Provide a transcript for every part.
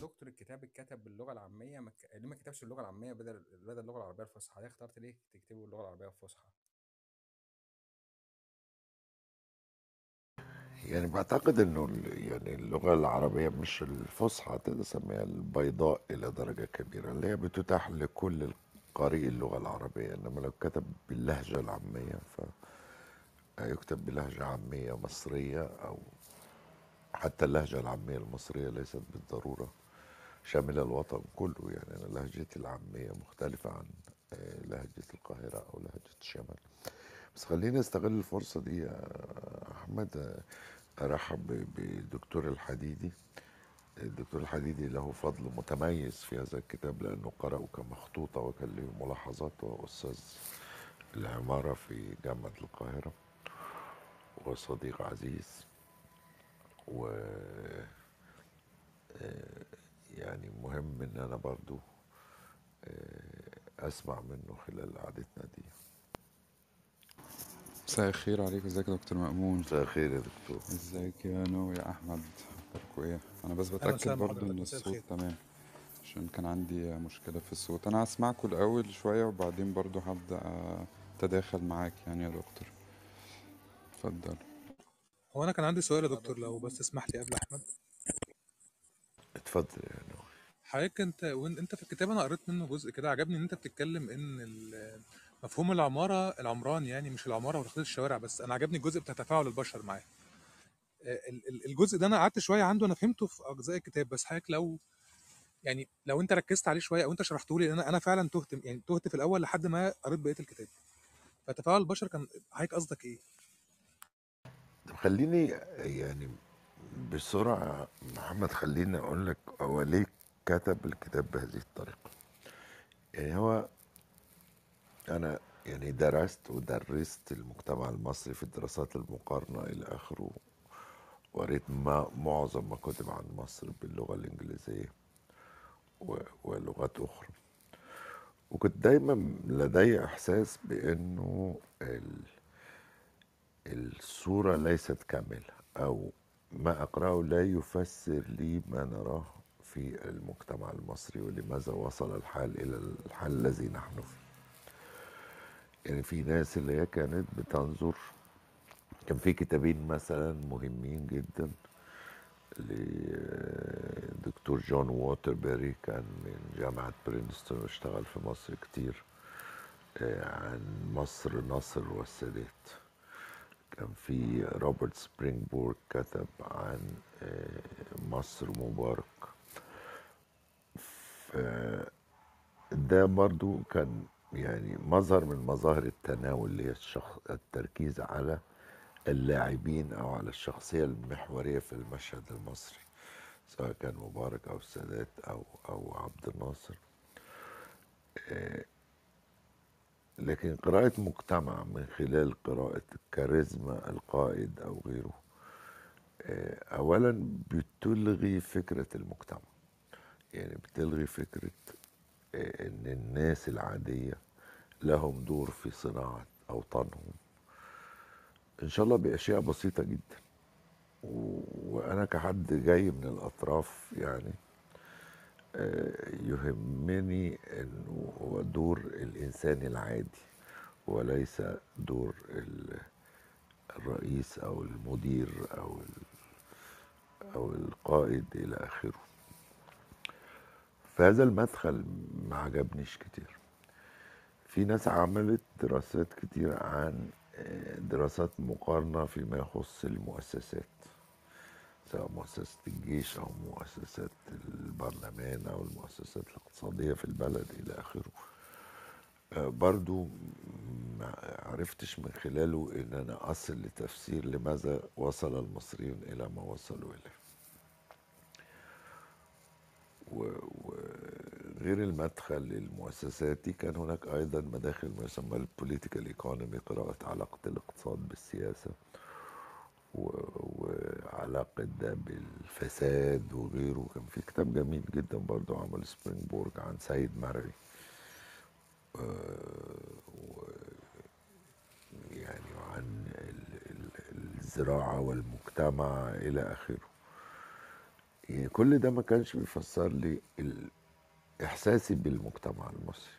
دكتور الكتاب اتكتب باللغة العامية ما ليه ما كتبش باللغة العامية بدل بدل اللغة العربية الفصحى؟ ليه اخترت ليه تكتبه باللغة العربية الفصحى؟ يعني بعتقد إنه يعني اللغة العربية مش الفصحى تقدر تسميها البيضاء إلى درجة كبيرة اللي هي بتتاح لكل قارئ اللغة العربية إنما لو كتب باللهجة العامية فيكتب بلهجة عامية مصرية أو حتى اللهجة العامية المصرية ليست بالضرورة شاملة الوطن كله. يعني أنا لهجتي العامية مختلفة عن آه، لهجة القاهرة أو لهجة الشمال. بس خليني أستغل الفرصة دي يا أحمد آه، أرحب بدكتور الحديدي. الدكتور الحديدي له فضل متميز في هذا الكتاب لأنه قرأه كمخطوطة وكان له ملاحظات وهو أستاذ العمارة في جامعة القاهرة. وصديق عزيز و آه، يعني مهم إن أنا برضو آه، أسمع منه خلال قعدتنا دي. مساء الخير عليك إزيك يا دكتور مأمون؟ مساء الخير يا دكتور. إزيك يا نو يا أحمد؟ أخباركم إيه؟ أنا بس بتأكد برضو إن الصوت تمام عشان كان عندي مشكلة في الصوت. أنا هسمعكم الأول شوية وبعدين برضو هبدأ أتداخل معاك يعني يا دكتور. اتفضل. هو أنا كان عندي سؤال يا دكتور لو بس تسمح لي قبل أحمد. اتفضل يا نور حضرتك أنت وانت أنت في الكتاب أنا قريت منه جزء كده عجبني إن أنت بتتكلم إن مفهوم العمارة العمران يعني مش العمارة وتخطيط الشوارع بس. أنا عجبني الجزء بتاع تفاعل البشر معاه. آه، ال- ال- الجزء ده أنا قعدت شوية عنده أنا فهمته في أجزاء الكتاب. بس حضرتك لو يعني لو أنت ركزت عليه شوية أو أنت شرحته لي أنا أنا فعلا تهت يعني تهت في الأول لحد ما قريت بقية الكتاب. فتفاعل البشر كان حضرتك قصدك إيه؟ خليني يعني بسرعة محمد خليني أقول لك هو ليه كتب الكتاب بهذه الطريقة. يعني هو أنا يعني درست ودرست المجتمع المصري في الدراسات المقارنة إلى آخره وقريت ما معظم ما كتب عن مصر باللغة الإنجليزية ولغات أخرى. وكنت دايما لدي إحساس بأنه الصورة ليست كاملة أو ما أقرأه لا يفسر لي ما نراه في المجتمع المصري ولماذا وصل الحال إلى الحال الذي نحن فيه. يعني في ناس اللي هي كانت بتنظر كان في كتابين مثلا مهمين جدا لدكتور جون ووتربري كان من جامعة برينستون واشتغل في مصر كتير آه، عن مصر نصر والسادات. كان في روبرت سبرينغبورغ كتب عن آه، مصر مبارك. ده برضو كان يعني مظهر من مظاهر التناول اللي هي الشخص التركيز على اللاعبين أو على الشخصية المحورية في المشهد المصري سواء كان مبارك أو السادات أو أو عبد الناصر. آه، لكن قراءة مجتمع من خلال قراءة كاريزما القائد أو غيره آه، أولا بتلغي فكرة المجتمع. يعني بتلغي فكرة آه، إن الناس العادية لهم دور في صناعة أوطانهم. إن شاء الله بأشياء بسيطة جدا. وأنا كحد جاي من الأطراف يعني يهمني انه هو دور الإنسان العادي وليس دور ال- الرئيس أو المدير أو أو القائد إلى آخره. فهذا المدخل ما عجبنيش كتير. في ناس عملت دراسات كتير عن آه، دراسات مقارنة فيما يخص المؤسسات. سواء مؤسسة الجيش أو مؤسسات البرلمان أو المؤسسات الاقتصادية في البلد إلى آخره. آه، برضو ما عرفتش من خلاله إن أنا أصل لتفسير لماذا وصل المصريون إلى ما وصلوا إليه. و- وغير المدخل المؤسساتي كان هناك أيضا مداخل ما يسمى البوليتيكال ايكونومي قراءة علاقة الاقتصاد بالسياسة. وعلاقة ده بالفساد وغيره. كان في كتاب جميل جدا برضو عمل سبرينغبورغ عن سيد مرعي آه، يعني عن ال- ال- الزراعة والمجتمع إلى آخره. يعني كل ده ما كانش بيفسر لي إحساسي بالمجتمع المصري.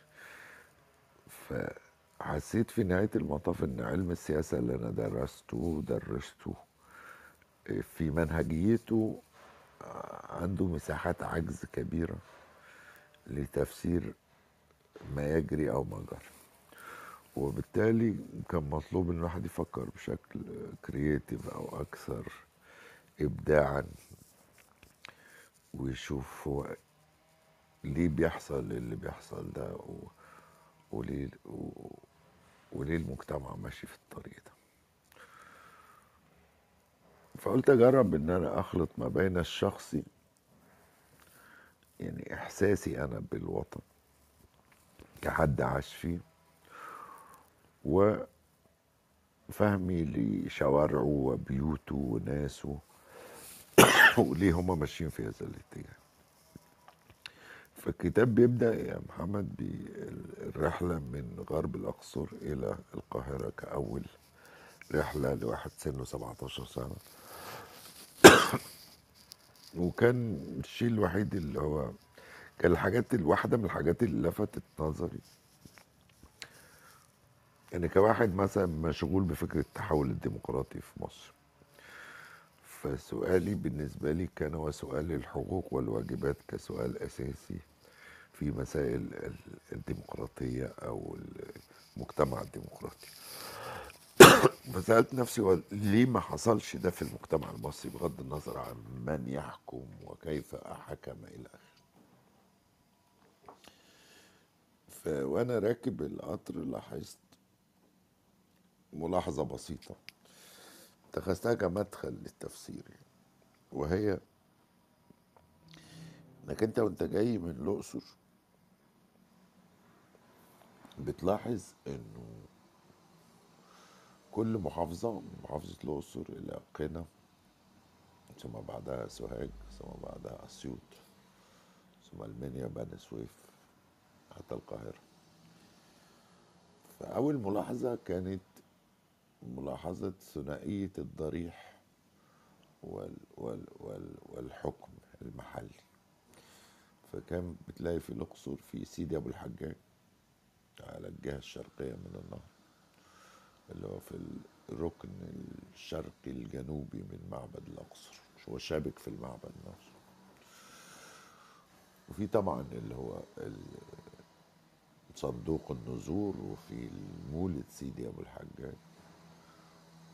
فحسيت في نهاية المطاف إن علم السياسة اللي أنا درسته ودرسته في منهجيته عنده مساحات عجز كبيرة لتفسير ما يجري أو ما جرى. وبالتالي كان مطلوب إن الواحد يفكر بشكل كرييتيف أو أكثر ابداعا ويشوف هو ليه بيحصل اللي بيحصل ده و... وليه و... وليه المجتمع ماشي في الطريق ده. فقلت أجرب إن أنا أخلط ما بين الشخصي يعني إحساسي أنا بالوطن كحد عاش فيه وفهمي لشوارعه وبيوته وناسه وليه هما ماشيين في هذا الاتجاه. فالكتاب بيبدأ يا محمد بالرحلة من غرب الأقصر إلى القاهرة كأول رحلة لواحد سنه 17 سنة. وكان الشيء الوحيد اللي هو كان الحاجات الواحدة من الحاجات اللي لفتت نظري. يعني كواحد مثلا مشغول بفكرة التحول الديمقراطي في مصر. فسؤالي بالنسبة لي كان هو سؤال الحقوق والواجبات كسؤال أساسي. في مسائل ال- الديمقراطية أو المجتمع الديمقراطي. فسألت نفسي ليه ما حصلش ده في المجتمع المصري بغض النظر عن من يحكم وكيف حكم إلى آخره؟ وأنا راكب القطر لاحظت ملاحظة بسيطة. اتخذتها كمدخل للتفسير. وهي إنك أنت وأنت جاي من الأقصر بتلاحظ إنه كل محافظة من محافظة الأقصر إلى قنا ثم بعدها سوهاج ثم بعدها أسيوط ثم المنيا بني سويف حتى القاهرة. فأول ملاحظة كانت ملاحظة ثنائية الضريح وال وال وال والحكم المحلي. فكان بتلاقي في الأقصر في سيدي أبو الحجاج على الجهة الشرقية من النهر اللي هو في الركن الشرقي الجنوبي من معبد الأقصر مش هو شابك في المعبد نفسه. وفي طبعا اللي هو صندوق النذور وفي المولد سيدي أبو الحجاج.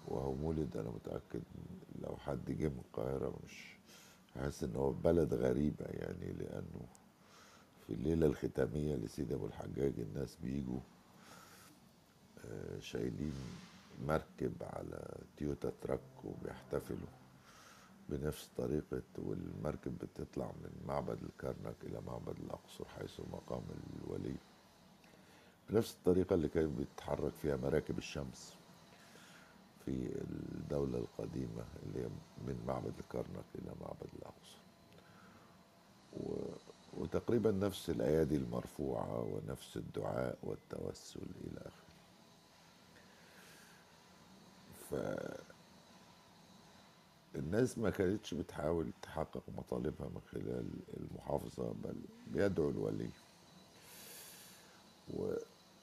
وهو مولد أنا متأكد لو حد جه من القاهرة مش هحس إن هو بلد غريبة يعني لأنه في الليلة الختامية لسيدي أبو الحجاج الناس بيجوا آه، شايلين مركب على تويوتا تراك وبيحتفلوا بنفس طريقة والمركب بتطلع من معبد الكرنك إلى معبد الأقصر حيث مقام الولي بنفس الطريقة اللي كانت بتتحرك فيها مراكب الشمس في الدولة القديمة اللي من معبد الكرنك إلى معبد الأقصر. وتقريبا نفس الأيادي المرفوعة ونفس الدعاء والتوسل إلى آخره ف الناس ما كانتش بتحاول تحقق مطالبها من خلال المحافظة بل بيدعو الولي.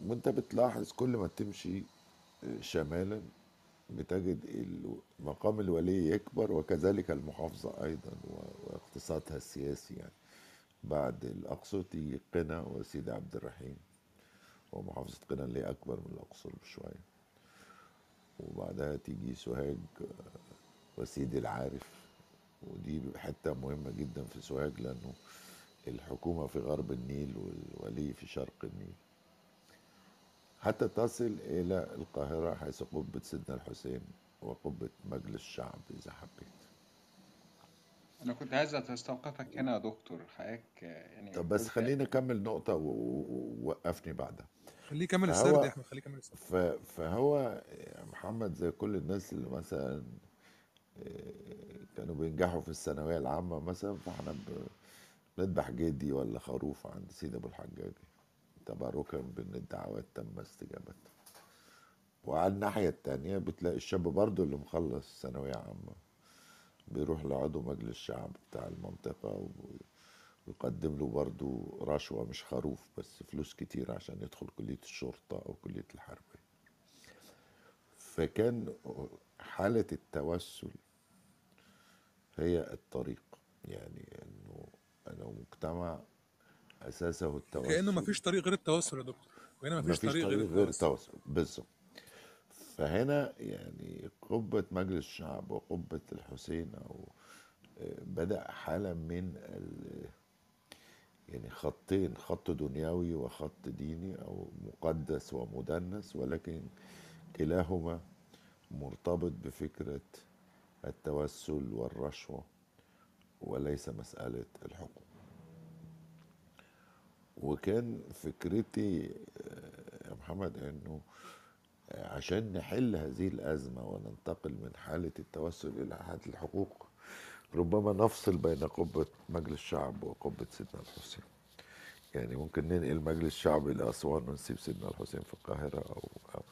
وانت بتلاحظ كل ما تمشي شمالا بتجد مقام الولي يكبر وكذلك المحافظة أيضا واقتصادها السياسي يعني بعد الأقصر تيجي قنا وسيدي عبد الرحيم. ومحافظة قنا اللي هي أكبر من الأقصر بشوية. وبعدها تيجي سوهاج آه، وسيدي العارف. ودي حتة مهمة جدا في سوهاج لأنه الحكومة في غرب النيل والولي في شرق النيل. حتى تصل إلى القاهرة حيث قبة سيدنا الحسين وقبة مجلس الشعب إذا حبيت. أنا كنت عايز أستوقفك هنا يا دكتور. حضرتك يعني طب بس قلت خليني أكمل نقطة و- و- ووقفني بعدها. خليه يكمل السرد يا أحمد خليه يكمل السرد. ف... فهو محمد زي كل الناس اللي مثلا آه، كانوا بينجحوا في الثانوية العامة مثلا فإحنا ب- بنذبح جدي ولا خروف عند سيدي أبو الحجاج. تبركا بأن الدعوات تم استجابتها. وعلى الناحية التانية بتلاقي الشاب برضه اللي مخلص ثانوية عامة. بيروح لعضو مجلس الشعب بتاع المنطقة ويقدم له برضه رشوة مش خروف بس فلوس كتير عشان يدخل كلية الشرطة أو كلية الحربية فكان حالة التوسل هي الطريق يعني إنه انه مجتمع أساسه التوسل. كأنه مفيش طريق غير التوسل يا دكتور. وهنا مفيش مفيش طريق غير طريق غير التوسل بالظبط. فهنا يعني قبة مجلس الشعب وقبة الحسين أو آه، بدأ حالة من يعني خطين خط دنيوي وخط ديني أو مقدس ومدنس ولكن كلاهما مرتبط بفكرة التوسل والرشوة وليس مسألة الحقوق. وكان فكرتي آه، يا محمد إنه عشان نحل هذه الأزمة وننتقل من حالة التوسل إلى حالة الحقوق ربما نفصل بين قبة مجلس الشعب وقبة سيدنا الحسين. يعني ممكن ننقل مجلس الشعب إلى أسوان ونسيب سيدنا الحسين في القاهرة أو أو,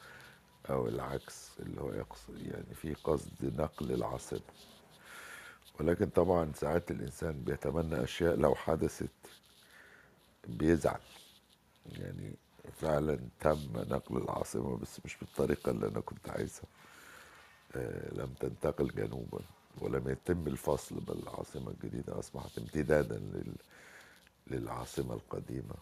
أو العكس اللي هو يقصد يعني في قصد نقل العاصمة. ولكن طبعا ساعات الإنسان بيتمنى أشياء لو حدثت بيزعل. يعني فعلا تم نقل العاصمة بس مش بالطريقة اللي أنا كنت عايزها. آه، لم تنتقل جنوبا ولم يتم الفصل بل العاصمة الجديدة أصبحت امتدادا لل... للعاصمة القديمة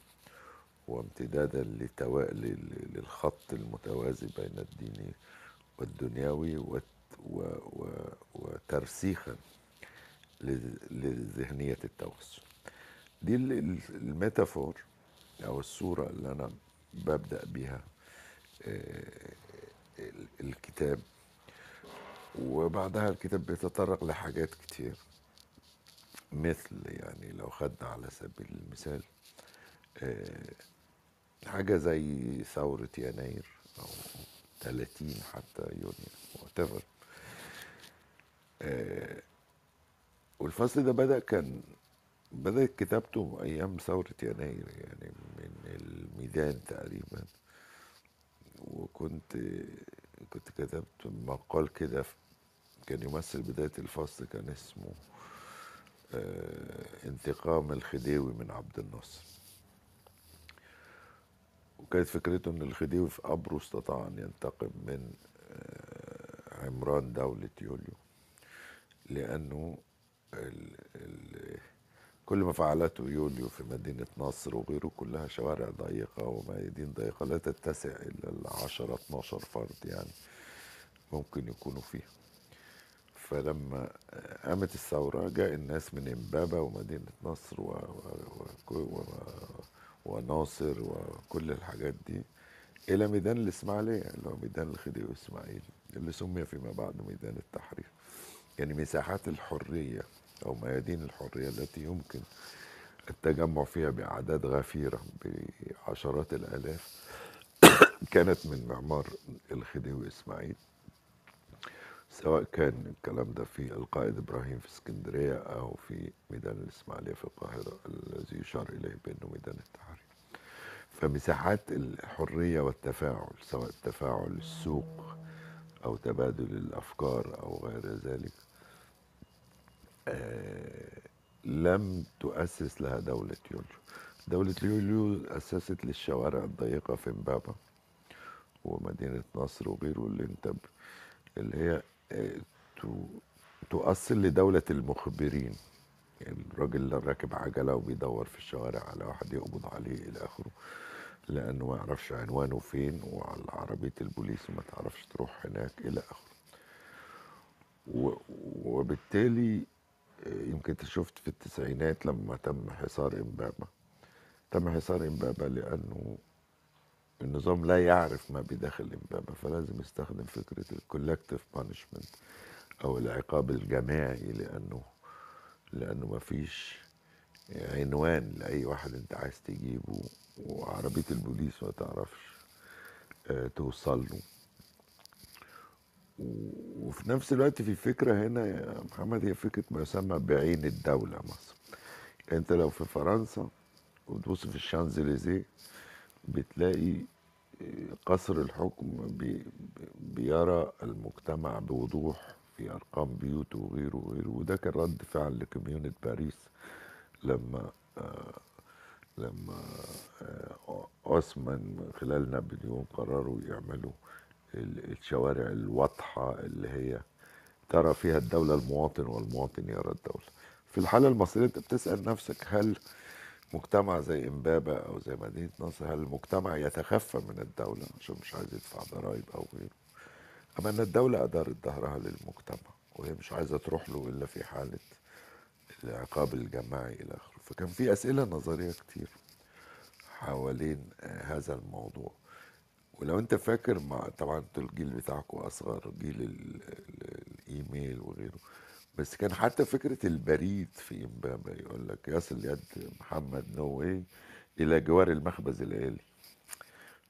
وامتدادا لتوا... لل... للخط المتوازي بين الديني والدنيوي وت... و... و... وترسيخا لذ- لذهنية التوسل دي ال- ال- الميتافور أو الصورة اللي أنا ببدأ بيها آه، ال- الكتاب. وبعدها الكتاب بيتطرق لحاجات كتير مثل يعني لو خدنا على سبيل المثال آه، حاجة زي ثورة يناير أو 30 حتى يونيو whatever. آه، والفصل ده بدأ كان بدأت كتابته أيام ثورة يناير يعني من الميدان تقريبا. وكنت كنت كتبت مقال كده كان يمثل بداية الفصل كان اسمه آه، انتقام الخديوي من عبد الناصر. وكانت فكرته إن الخديوي في قبره استطاع أن ينتقم من آه، عمران دولة يوليو لأنه ال ال كل ما فعلته يوليو في مدينة نصر وغيره كلها شوارع ضيقة وميادين ضيقة لا تتسع إلا العشرة 12 فرد يعني ممكن يكونوا فيها فلما قامت الثورة جاء الناس من إمبابة ومدينة نصر و... و... و... وناصر وكل الحاجات دي إلى ميدان الإسماعيلية اللي هو ميدان الخديوي إسماعيل اللي سمي فيما بعد ميدان التحرير. يعني مساحات الحرية أو ميادين الحرية التي يمكن التجمع فيها بأعداد غفيرة بعشرات الآلاف كانت من معمار الخديوي إسماعيل سواء كان الكلام ده في القائد إبراهيم في اسكندرية أو في ميدان الإسماعيلية في القاهرة الذي يشار إليه بأنه ميدان التحرير. فمساحات الحرية والتفاعل سواء تفاعل السوق أو تبادل الأفكار أو غير ذلك لم تؤسس لها دولة يوليو دولة يوليو أسست للشوارع الضيقة في امبابة ومدينة نصر وغيره اللي انت اللي هي آه، تؤصل لدولة المخبرين. يعني الراجل اللي راكب عجلة وبيدور في الشوارع على واحد يقبض عليه إلى آخره لأنه ما يعرفش عنوانه فين وعلى عربية البوليس وما تعرفش تروح هناك إلى آخره. وبالتالي آه، يمكن شفت في التسعينات لما تم حصار إمبابة. تم حصار إمبابة لأنه النظام لا يعرف ما بداخل إمبابة فلازم يستخدم فكرة ال collective punishment أو العقاب الجماعي لأنه لأنه ما فيش عنوان لأي واحد أنت عايز تجيبه وعربية البوليس ما تعرفش آه، توصل له. وفي نفس الوقت في فكرة هنا يا محمد هي فكرة ما يسمى بعين الدولة مصر انت لو في فرنسا وتبص في الشانزليزيه بتلاقي قصر الحكم بي بيرى المجتمع بوضوح في أرقام بيوته وغيره وغيره. وده كان رد فعل لكوميونة باريس لما آه لما آه من خلال نابليون قرروا يعملوا الشوارع الواضحة اللي هي ترى فيها الدولة المواطن والمواطن يرى الدولة. في الحالة المصرية أنت بتسأل نفسك هل مجتمع زي إمبابة أو زي مدينة نصر هل المجتمع يتخفى من الدولة؟ عشان مش عايز يدفع ضرائب أو غيره. أما إن الدولة أدارت ظهرها للمجتمع وهي مش عايزة تروح له إلا في حالة العقاب الجماعي إلى آخره. فكان في أسئلة نظرية كتير حوالين هذا الموضوع. ولو انت فاكر مع طبعا أنتوا الجيل بتاعكم أصغر جيل ال- ال- الإيميل وغيره بس كان حتى فكرة البريد في إمبابة يقول لك يصل يد محمد نووي إلى جوار المخبز الآلي.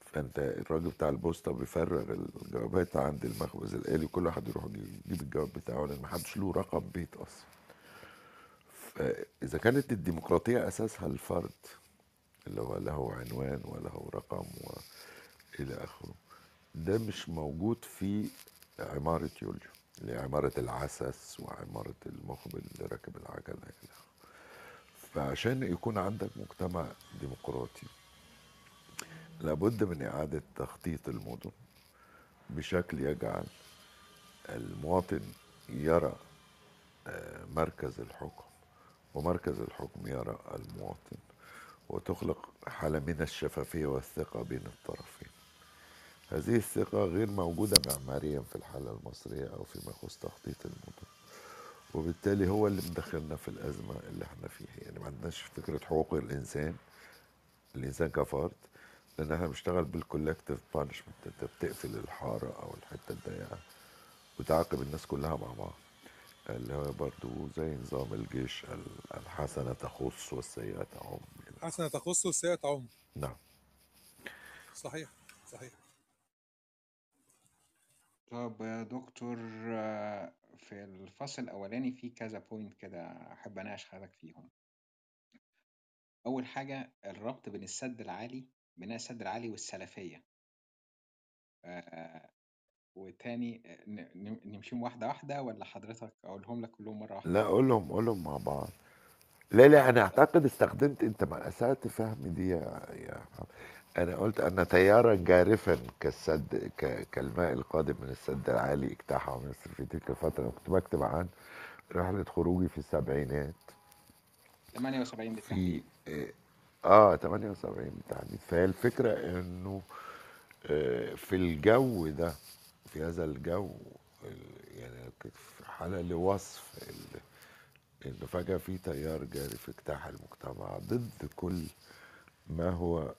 فأنت الراجل بتاع البوسطة بيفرغ الجوابات عند المخبز الآلي وكل واحد يروح يجيب الجواب بتاعه لأن محدش له رقم بيت أصلا. فاذا كانت الديمقراطية أساسها الفرد اللي هو له عنوان وله رقم والى آخره ده مش موجود في عمارة يوليو اللي هي عمارة العسس وعمارة المخبر اللي راكب العجلة إلى آخره. فعشان يكون عندك مجتمع ديمقراطي لابد من إعادة تخطيط المدن بشكل يجعل المواطن يرى آه، مركز الحكم ومركز الحكم يرى المواطن وتخلق حالة من الشفافية والثقة بين الطرفين هذه الثقة غير موجودة معماريا في الحالة المصرية أو فيما يخص تخطيط المدن. وبالتالي هو اللي مدخلنا في الأزمة اللي إحنا فيها. يعني ما عندناش فكرة حقوق الإنسان الإنسان كفرد لأن إحنا بنشتغل بال collective punishment أنت بتقفل الحارة أو الحتة الضيقة وتعاقب الناس كلها مع بعض. اللي هو برضو زي نظام الجيش ال- الحسنة تخص والسيئة تعم. حسنة تخص والسيئة تعم. نعم. صحيح صحيح. طب يا دكتور في الفصل الأولاني في كذا بوينت كده أحب أناقش حضرتك فيهم. أول حاجة الربط بين السد العالي بناء السد العالي والسلفية. آه، وتاني نمشيهم واحدة واحدة ولا حضرتك أقولهم لك كلهم مرة واحدة؟ لا قولهم قولهم مع بعض. لا لا أنا أعتقد استخدمت أنت ما اسأت فهمي دي يا يا. أنا قلت أن تيارا جارفا كالسد كالماء القادم من السد العالي اجتاح مصر في تلك الفترة. كنت بكتب عن رحلة خروجي في السبعينات. 78 في بالتحديد. آه 78 بالتحديد. فهي الفكرة إنه آه، في الجو ده في هذا الجو ال- يعني في حالة لوصف إنه فجأة في تيار جاري في اجتاح المجتمع ضد كل ما هو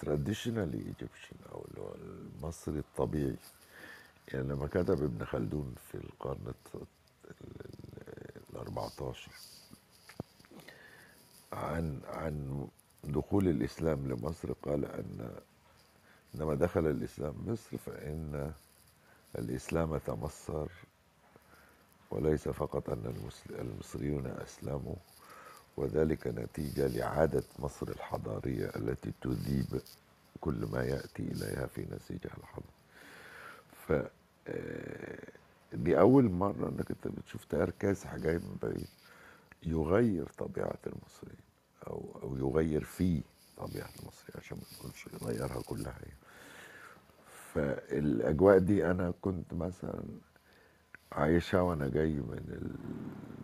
traditionally Egyptian أو اللي هو المصري الطبيعي. يعني لما كتب ابن خلدون في القرن ال 14 عن عن دخول الإسلام لمصر قال أن عندما دخل الإسلام مصر فإن الإسلام تمصر وليس فقط أن المصريون أسلموا وذلك نتيجة لاعاده مصر الحضارية التي تذيب كل ما يأتي إليها في نسيجها الحضاري. ف آه، دي اول مرة إنك أنت بتشوف تيار كاسح جاي من بعيد يغير طبيعة المصريين أو أو يغير في طبيعة المصريين عشان ما نقولش يغيرها كلها يعني. فالأجواء دي أنا كنت مثلا عايشها وأنا جاي من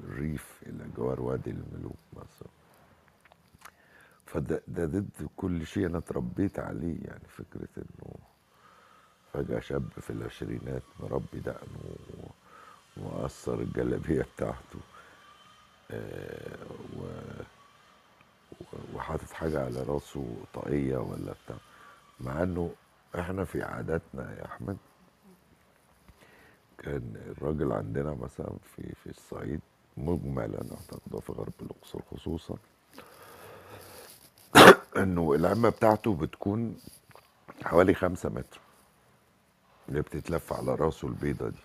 الريف إلى جوار وادي الملوك مثلا. فده ده ضد كل شيء أنا اتربيت عليه يعني فكرة إنه فجأة شاب في العشرينات مربي دقنه ومقصر الجلابية بتاعته آه، و- وحاطط حاجة على راسه طاقية ولا بتاع. مع إنه إحنا في عاداتنا يا أحمد كان الراجل عندنا مثلا في في الصعيد مجملا اعتقد وفي غرب الأقصر خصوصا إنه العمة بتاعته بتكون حوالي خمسة متر اللي بتتلف على رأسه البيضة دي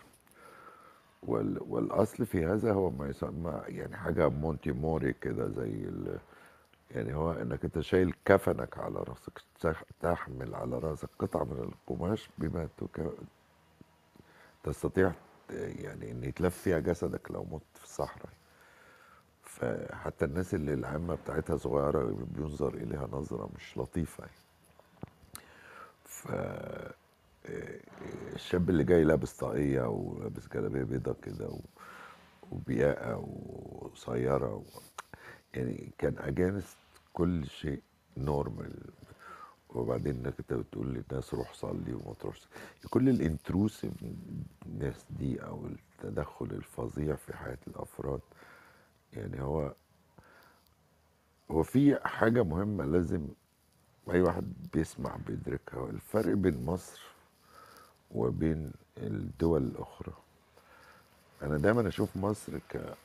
وال والأصل في هذا هو ما يسمى يعني حاجة مونتي موري كده زي ال يعني هو إنك أنت شايل كفنك على رأسك تح- تحمل على رأسك قطعة من القماش بما. تستطيع يعني إن يتلف فيها جسدك لو مت في الصحراء فحتى الناس اللي العامة بتاعتها صغيرة بينظر إليها نظرة مش لطيفة يعني. ف الشاب اللي جاي لابس طاقية ولابس جلابية بيضة كده و- وبياقة وقصيرة و... يعني كان اجانست كل شيء نورمال وبعدين انك انت بتقول للناس روح صلي وما تروحش كل الإنتروسيف ناس دي أو التدخل الفظيع في حياة الأفراد يعني هو هو في حاجة مهمة لازم أي واحد بيسمع بيدركها. الفرق بين مصر وبين الدول الأخرى. أنا دايما أشوف مصر ك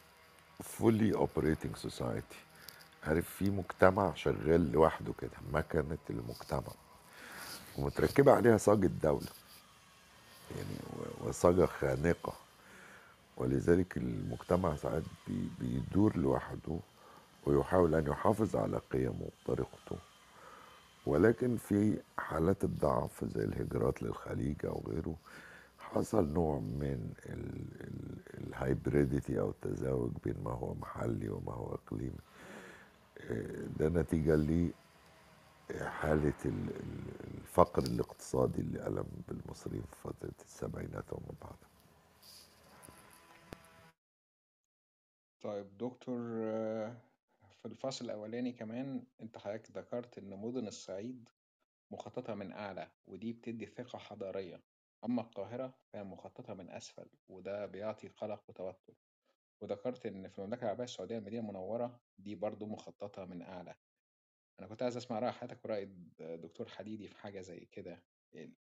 fully operating society. عارف في مجتمع شغال لوحده كده مكنة المجتمع ومتركبة عليها صاج الدولة. يعني وصاجة خانقة. ولذلك المجتمع ساعات بي- بيدور لوحده ويحاول أن يحافظ على قيمه وطريقته. ولكن في حالات الضعف زي الهجرات للخليج أو غيره حصل نوع من ال hybridity أو التزاوج بين ما هو محلي وما هو إقليمي. آه، ده ال- ال- الفقر الاقتصادي اللي ألم بالمصريين في فترة السبعينات وما بعد طيب دكتور في الفصل الأولاني كمان أنت حضرتك ذكرت إن مدن الصعيد مخططة من أعلى ودي بتدي ثقة حضارية أما القاهرة فهي مخططة من أسفل وده بيعطي قلق وتوتر. وذكرت إن في المملكة العربية السعودية المدينة المنورة دي برضو مخططة من أعلى. أنا كنت عايز أسمع رأي حضرتك ورأي دكتور حديدي في حاجة زي كده.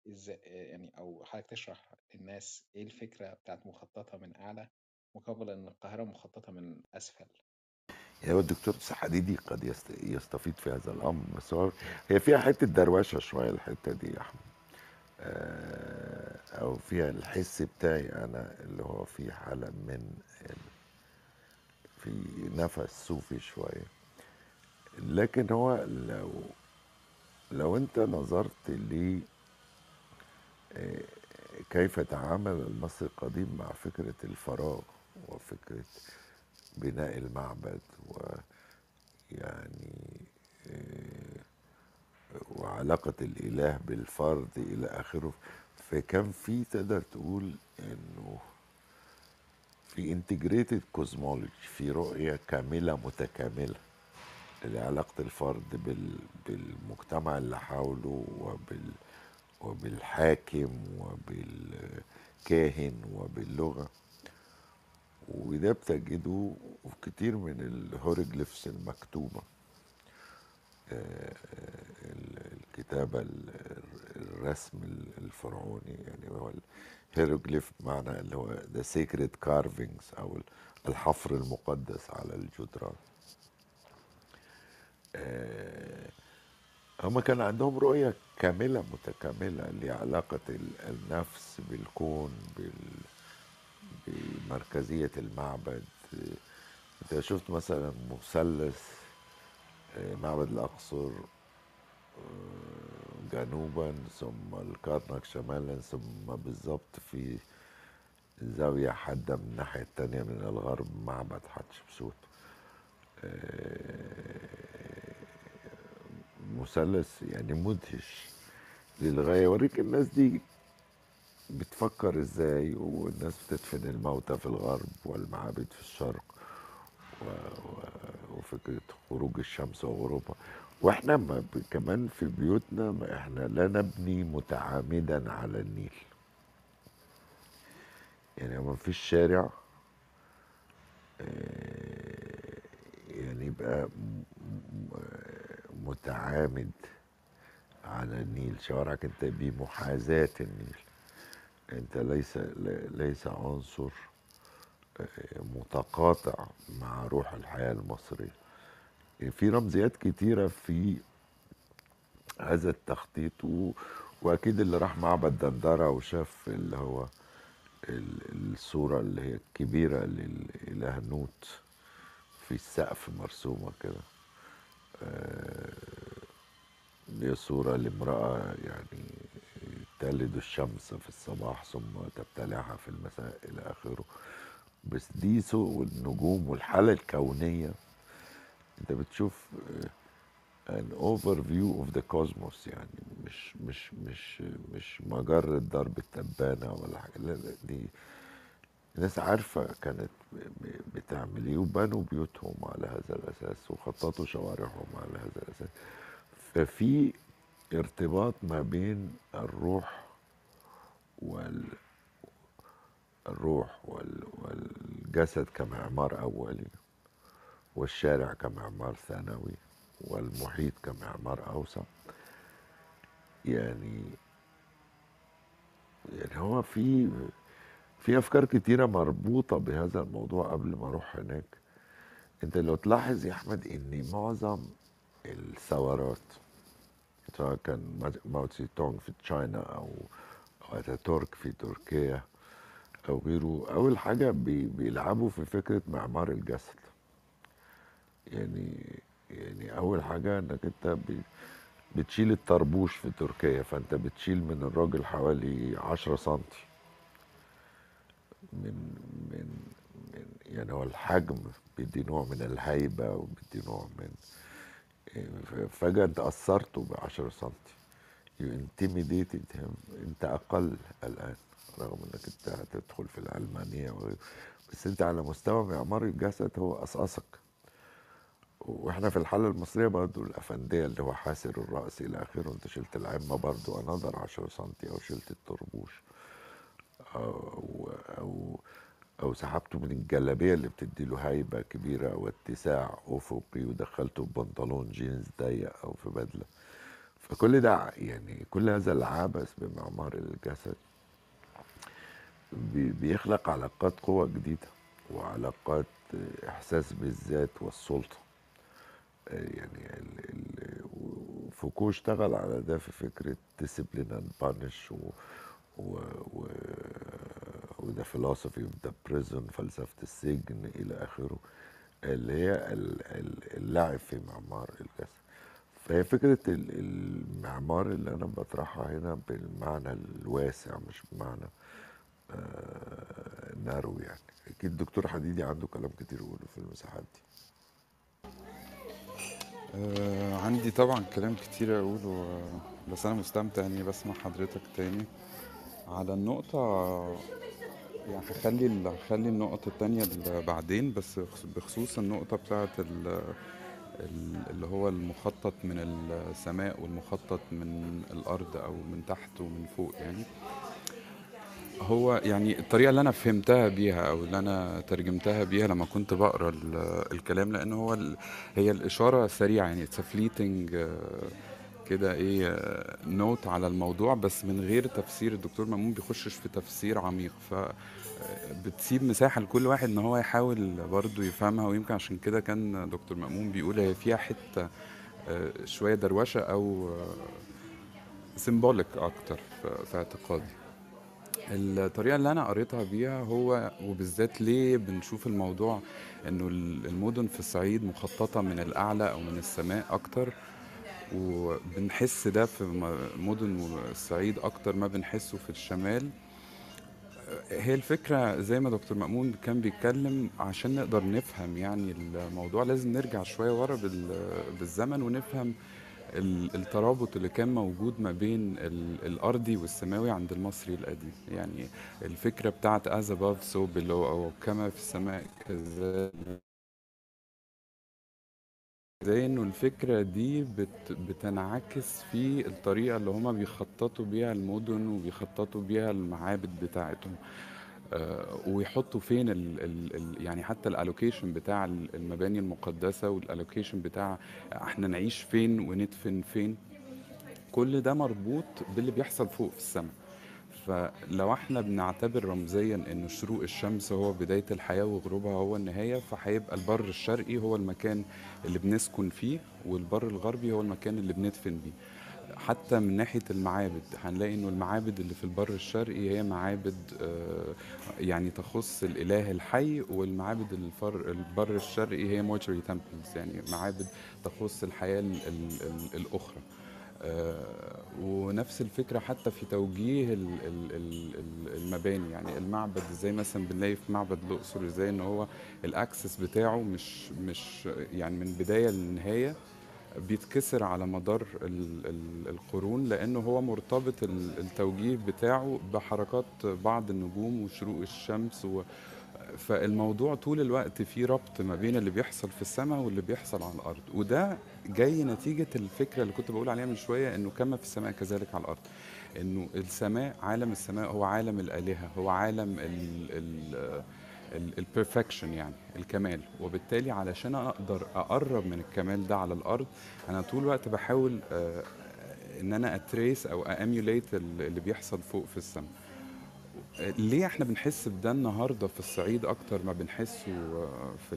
إزاي يعني أو حضرتك تشرح للناس إيه الفكرة بتاعت مخططة من أعلى مقابل إن القاهرة مخططة من أسفل؟ هو الدكتور حديدي قد يست- يستفيد في هذا الأمر. بس هو هي فيها حتة دروشة شوية الحتة دي يا أحمد. آه، أو فيها الحس بتاعي أنا اللي هو في حالة من في نفس صوفي شوية. لكن هو لو لو أنت نظرت ل آه، كيف تعامل المصري القديم مع فكرة الفراغ وفكرة بناء المعبد ويعني آه، وعلاقة الإله بالفرد إلى آخره فكان في تقدر تقول إنه في integrated cosmology في رؤية كاملة متكاملة لعلاقة الفرد بال بالمجتمع اللي حوله وبال وبالحاكم وبالكاهن وباللغة. وده بتجده في كتير من ال hieroglyphs المكتوبة. آه، ال- الكتابة ال- الرسم الفرعوني يعني هو الهيروغليف بمعنى اللي هو the sacred carvings أو الحفر المقدس على الجدران. آه، هما كان عندهم رؤية كاملة متكاملة لعلاقة ال- النفس بالكون بال بمركزية المعبد. انت شفت مثلا مثلث آه، معبد الأقصر آه، جنوبا ثم الكرنك شمالا ثم بالظبط في زاوية حادة من الناحية التانية من الغرب معبد حتشبسوت. آه، مثلث يعني مدهش للغاية. يوريك الناس دي بتفكر إزاي والناس بتدفن الموتى في الغرب والمعابد في الشرق. و... و... وفكرة خروج الشمس وغروبها. وإحنا ما. كمان في بيوتنا ما إحنا لا نبني متعامدا على النيل. يعني ما فيش شارع آه، يعني يبقى متعامد على النيل. شوارعك أنت بمحاذاة النيل. أنت ليس ليس عنصر متقاطع مع روح الحياة المصرية. في رمزيات كتيرة في هذا التخطيط و... وأكيد اللي راح معبد دندرة وشاف اللي هو ال- الصورة اللي هي الكبيرة للإله نوت في السقف مرسومة كده آه، دي صورة لامرأة يعني تلد الشمس في الصباح ثم تبتلعها في المساء إلى آخره. بس دي سوق النجوم والحالة الكونية. انت بتشوف an overview of the cosmos يعني مش مش مش مش مجرة ضرب التبانة ولا حاجة. لا لا دي الناس عارفة كانت بتعمل إيه وبنوا بيوتهم على هذا الأساس وخططوا شوارعهم على هذا الأساس. ففي ارتباط ما بين الروح وال الروح وال والجسد كمعمار أولي والشارع كمعمار ثانوي والمحيط كمعمار أوسع يعني يعني هو في في أفكار كتيرة مربوطة بهذا الموضوع قبل ما أروح هناك. أنت لو تلاحظ يا أحمد إن معظم الثورات سواء كان ما- ماو تسي تونغ في تشاينا أو أتاتورك في تركيا أو غيره أول حاجة بي بيلعبوا في فكرة معمار الجسد. يعني يعني أول حاجة إنك أنت بتشيل الطربوش في تركيا فأنت بتشيل من الراجل حوالي عشرة سنتي. من من من يعني هو الحجم بيدي نوع من الهيبة وبيدي نوع من فجأة أنت اثرته ب 10 سنتي. You intimidated him. أنت أقل الآن. رغم إنك أنت هتدخل في العلمانيه بس أنت على مستوى معمار الجسد هو قصقصك وإحنا في الحالة المصرية برضه الأفندية اللي هو حاسر الرأس إلى آخره أنت شلت العمه برضه انظر 10 سنتي أو شلت الطربوش أو أو أو سحبته من الجلابية اللي بتدي له هيبة كبيرة واتساع أفقي ودخلته ببنطلون جينز ضيق أو في بدلة. فكل ده يعني كل هذا العبث بمعمار الجسد بيخلق علاقات قوة جديدة وعلاقات إحساس بالذات والسلطة. آه، يعني فوكو اشتغل على ده في فكرة discipline and punish و و و وده philosophy of the prison فلسفة السجن إلى آخره اللي هي ال- ال- اللعب في معمار الجسد. فهي فكرة ال- المعمار اللي أنا بطرحها هنا بالمعنى الواسع مش بمعنى نارو يعني. أكيد الدكتور حديدي عنده كلام كتير يقوله في المساحات دي. آه عندي طبعا كلام كتير اقوله آه، بس أنا مستمتع إني بسمع حضرتك تاني. على النقطة يعني هخلي هخلي النقطة التانية بعدين بس خص- بخصوص النقطة ال- اللي هو المخطط من السماء والمخطط من الأرض أو من تحت ومن فوق يعني. هو يعني الطريقة اللي أنا فهمتها بيها أو اللي أنا ترجمتها بيها لما كنت بقرأ ال- الكلام لأن هو هي الإشارة سريعة يعني اتس فليتنج كده إيه نوت على الموضوع بس من غير تفسير الدكتور مأمون بيخشش في تفسير عميق ف بتسيب مساحة لكل واحد إن هو يحاول برضه يفهمها ويمكن عشان كده كان دكتور مأمون بيقول هي فيها حتة آه، شوية دروشة أو سيمبوليك أكتر في- في اعتقادي. الطريقة اللي أنا قريتها بيها هو وبالذات ليه بنشوف الموضوع إنه المدن في الصعيد مخططة من الأعلى أو من السماء أكتر وبنحس ده في مدن الصعيد أكتر ما بنحسه في الشمال. هي الفكرة زي ما دكتور مأمون كان بيتكلم عشان نقدر نفهم يعني الموضوع لازم نرجع شوية ورا بال- بالزمن ونفهم الترابط اللي كان موجود ما بين ال- الأرضي والسماوي عند المصري القديم. يعني الفكرة بتاعت as above so below أو كما في السماء كذلك. زي انه الفكرة دي بت بتنعكس في الطريقة اللي هما بيخططوا بيها المدن وبيخططوا بيها المعابد بتاعتهم. ويحطوا فين ال ال ال يعني حتى ال location بتاع ال- المباني المقدسة وال location بتاع إحنا نعيش فين وندفن فين. كل ده مربوط باللي بيحصل فوق في السماء. فلو إحنا بنعتبر رمزيا ان شروق الشمس هو بداية الحياة وغروبها هو النهاية فهيبقى البر الشرقي هو المكان اللي بنسكن فيه والبر الغربي هو المكان اللي بندفن بيه. حتى من ناحية المعابد. هنلاقي إنه المعابد اللي في البر الشرقي هي معابد آه، يعني تخص الإله الحي والمعابد الفر البر الشرقي هي موتشري تمبلز يعني معابد تخص الحياة ال ال ال الأخرى. آه، ونفس الفكرة حتى في توجيه ال- ال- ال- ال- المباني. يعني المعبد زي مثلا بنلاقي في معبد الأقصر إزاي إن هو الأكسس بتاعه مش مش يعني من بداية للنهاية بيتكسر على مدار ال- ال- القرون لأنه هو مرتبط ال- التوجيه بتاعه بحركات بعض النجوم وشروق الشمس و فالموضوع طول الوقت فيه ربط ما بين اللي بيحصل في السماء واللي بيحصل على الأرض. وده جاي نتيجة الفكرة اللي كنت بقول عليها من شوية إنه كما في السماء كذلك على الأرض. إنه السماء عالم السماء هو عالم الآلهة هو عالم ال ال perfection يعني الكمال. وبالتالي علشان أقدر أقرب من الكمال ده على الأرض أنا طول الوقت بحاول آه، إن أنا أ trace أو emulate اللي بيحصل فوق في السماء. ليه إحنا بنحس بده النهارده في الصعيد أكتر ما بنحسه آه، في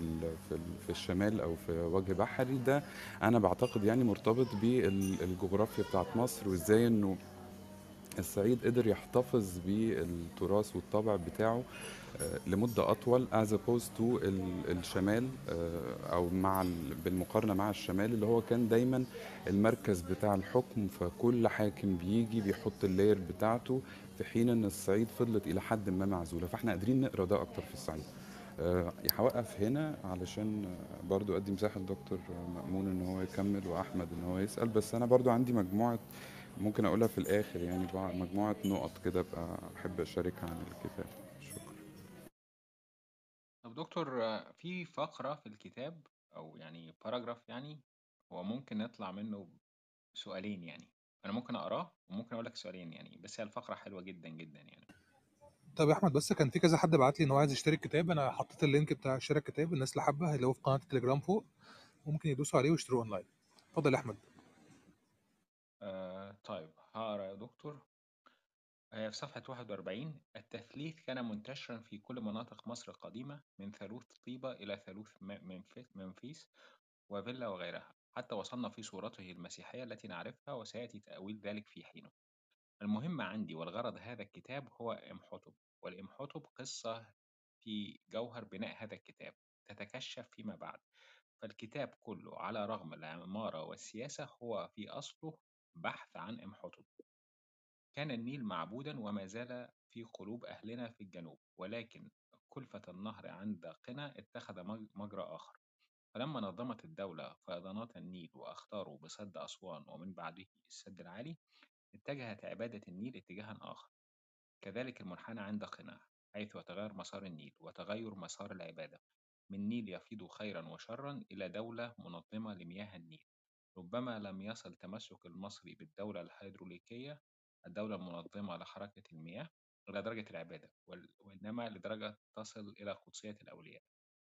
في في الشمال أو في وجه بحري؟ ده أنا بعتقد يعني مرتبط بالجغرافيا بتاعت مصر وإزاي إنه الصعيد قدر يحتفظ بالتراث والطابع بتاعه. آه، لمدة أطول as opposed ال- الشمال آه، أو مع ال- بالمقارنة مع الشمال اللي هو كان دايما المركز بتاع الحكم. فكل حاكم بيجي بيحط اللاير بتاعته في حين إن الصعيد فضلت إلى حد ما معزولة. فإحنا قادرين نقرأ ده أكتر في الصعيد. آه، هوقف هنا علشان آه، برضو أدي مساحة لدكتور مأمون إن هو يكمل وأحمد إن هو يسأل. بس أنا برضو عندي مجموعة ممكن أقولها في الآخر يعني مجموعة نقط كده أبقى أحب أشاركها عن الكتاب. طب دكتور آه، في فقرة في الكتاب أو يعني باراجراف يعني هو ممكن نطلع منه سؤالين يعني؟ أنا ممكن أقراه وممكن أقول لك سؤالين يعني بس هي الفقرة حلوة جدا جدا يعني. طب يا أحمد بس كان في كذا حد بعت لي إن هو عايز يشتري الكتاب أنا حطيت ال link بتاع شراء الكتاب الناس اللي حابة اللي هو في قناة التليجرام فوق ممكن يدوسوا عليه ويشتروه أونلاين. اتفضل يا أحمد. آه طيب هقرأ يا دكتور. آه في صفحة 41 التثليث كان منتشرا في كل مناطق مصر القديمة من ثالوث طيبة إلى ثالوث م- منف- منفيس وفيلا وغيرها. حتى وصلنا في صورته المسيحية التي نعرفها وسيأتي تأويل ذلك في حينه. المهم عندي والغرض هذا الكتاب هو إمحوتب والإمحوتب قصة في جوهر بناء هذا الكتاب تتكشف فيما بعد. فالكتاب كله على رغم العمارة والسياسة هو في أصله بحث عن إمحوتب كان النيل معبودا وما زال في قلوب أهلنا في الجنوب ولكن كلفة النهر عند قنا اتخذ مج- مجرى آخر. فلما نظمت الدولة فيضانات النيل واختاروا بسد أسوان ومن بعده السد العالي اتجهت عبادة النيل اتجاها آخر. كذلك المنحنى عند قنا حيث يتغير مسار النيل وتغير مسار العبادة. من نيل يفيض خيرا وشرا إلى دولة منظمة لمياه النيل. ربما لم يصل التمسك المصري بالدولة الهيدروليكية الدولة المنظمة لحركة المياه إلى درجة العبادة وإنما لدرجة تصل إلى قدسية الأولياء.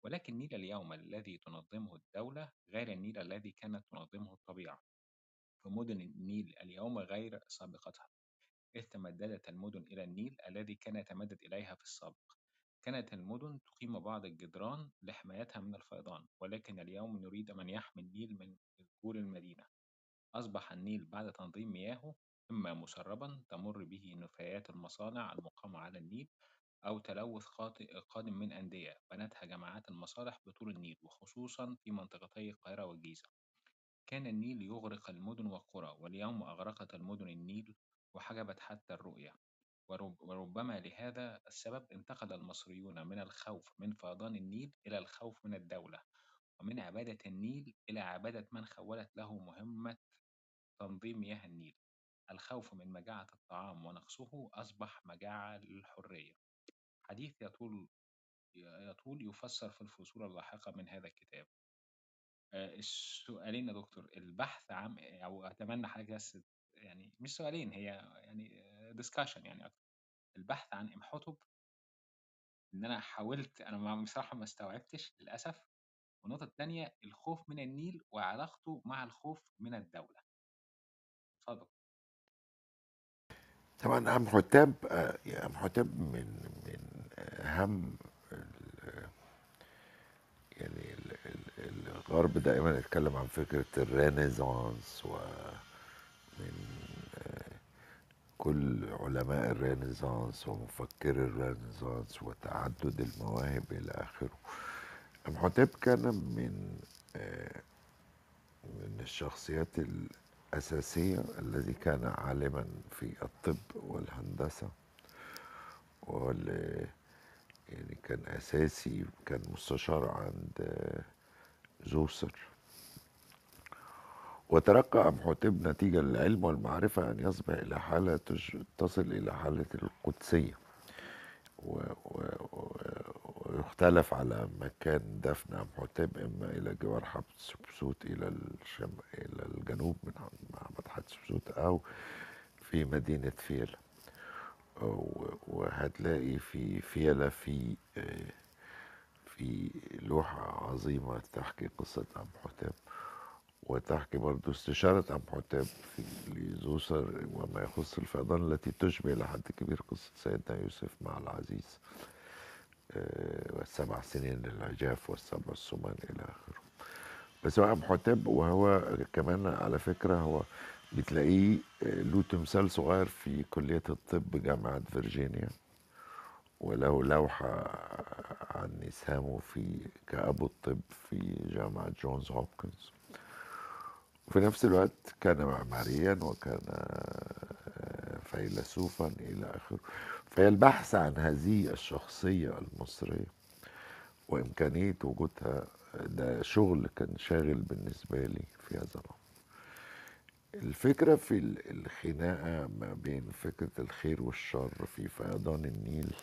ولكن النيل اليوم الذي تنظمه الدولة غير النيل الذي كانت تنظمه الطبيعة. فمدن النيل اليوم غير سابقتها. إذ تمددت المدن إلى النيل الذي كان يتمدد إليها في السابق. كانت المدن تقيم بعض الجدران لحمايتها من الفيضان ولكن اليوم نريد من يحمي النيل من جذور المدينة. أصبح النيل بعد تنظيم مياهه إما مسربا تمر به نفايات المصانع المقامة على النيل أو تلوث خاطئ قادم من أندية بنتها جماعات المصالح بطول النيل وخصوصا في منطقتي القاهرة والجيزة. كان النيل يغرق المدن والقرى واليوم أغرقت المدن النيل وحجبت حتى الرؤية. ورب وربما لهذا السبب انتقل المصريون من الخوف من فيضان النيل إلى الخوف من الدولة ومن عبادة النيل إلى عبادة من خولت له مهمة تنظيم مياه النيل. الخوف من مجاعة الطعام ونقصه أصبح مجاعة للحرية. حديث يطول يطول يفسر في الفصول اللاحقة من هذا الكتاب. آه، السؤالين يا دكتور البحث عن أو أتمنى حضرتك بس يعني مش سؤالين هي يعني ديسكشن يعني أكتر. البحث عن إمحوتب إن أنا حاولت أنا بصراحة ما استوعبتش للأسف. والنقطة التانية الخوف من النيل وعلاقته مع الخوف من الدولة. اتفضل. طبعا امحوتاب آه، يعني امحوتاب من من أهم يعني ال- ال- الغرب دائما يتكلم عن فكرة الرينيسانس و من آه، كل علماء الرينيسانس ومفكري الرينيسانس وتعدد المواهب إلى آخره. أمحوتيب كان من آه، من الشخصيات الأساسية الذي كان عالما في الطب والهندسة وال يعني كان أساسي كان مستشار عند زوسر. وترقى أمحوتب نتيجة للعلم والمعرفة أن يصبح إلى حالة تصل إلى حالة القدسية. و- و- ويختلف على مكان دفن أمحوتب إما إلى جوار حتشبسوت إلى الشم إلى الجنوب من معبد حتشبسوت أو في مدينة فيلة و- وهتلاقي في فيلة في في لوحة عظيمة تحكي قصة أمحوتب وتحكي برضو استشارة أمحوتب في لزوسر وما يخص الفيضان التي تشبه إلى حد كبير قصة سيدنا يوسف مع العزيز. آه، والسبع سنين للعجاف والسبع السمان إلى آخره. بس هو أمحوتب وهو كمان على فكرة هو بتلاقيه آه، له تمثال صغير في كلية الطب جامعة فيرجينيا وله لوحة عن إسهامه في كأبو الطب في جامعة جونز هوبكنز. وفي نفس الوقت كان معماريا وكان آه، فيلسوفا إلى آخره. فهي البحث عن هذه الشخصية المصرية وإمكانية وجودها ده شغل كان شاغل بالنسبة لي في هذا الأمر. الفكرة في ال- الخناقة ما بين فكرة الخير والشر في فيضان النيل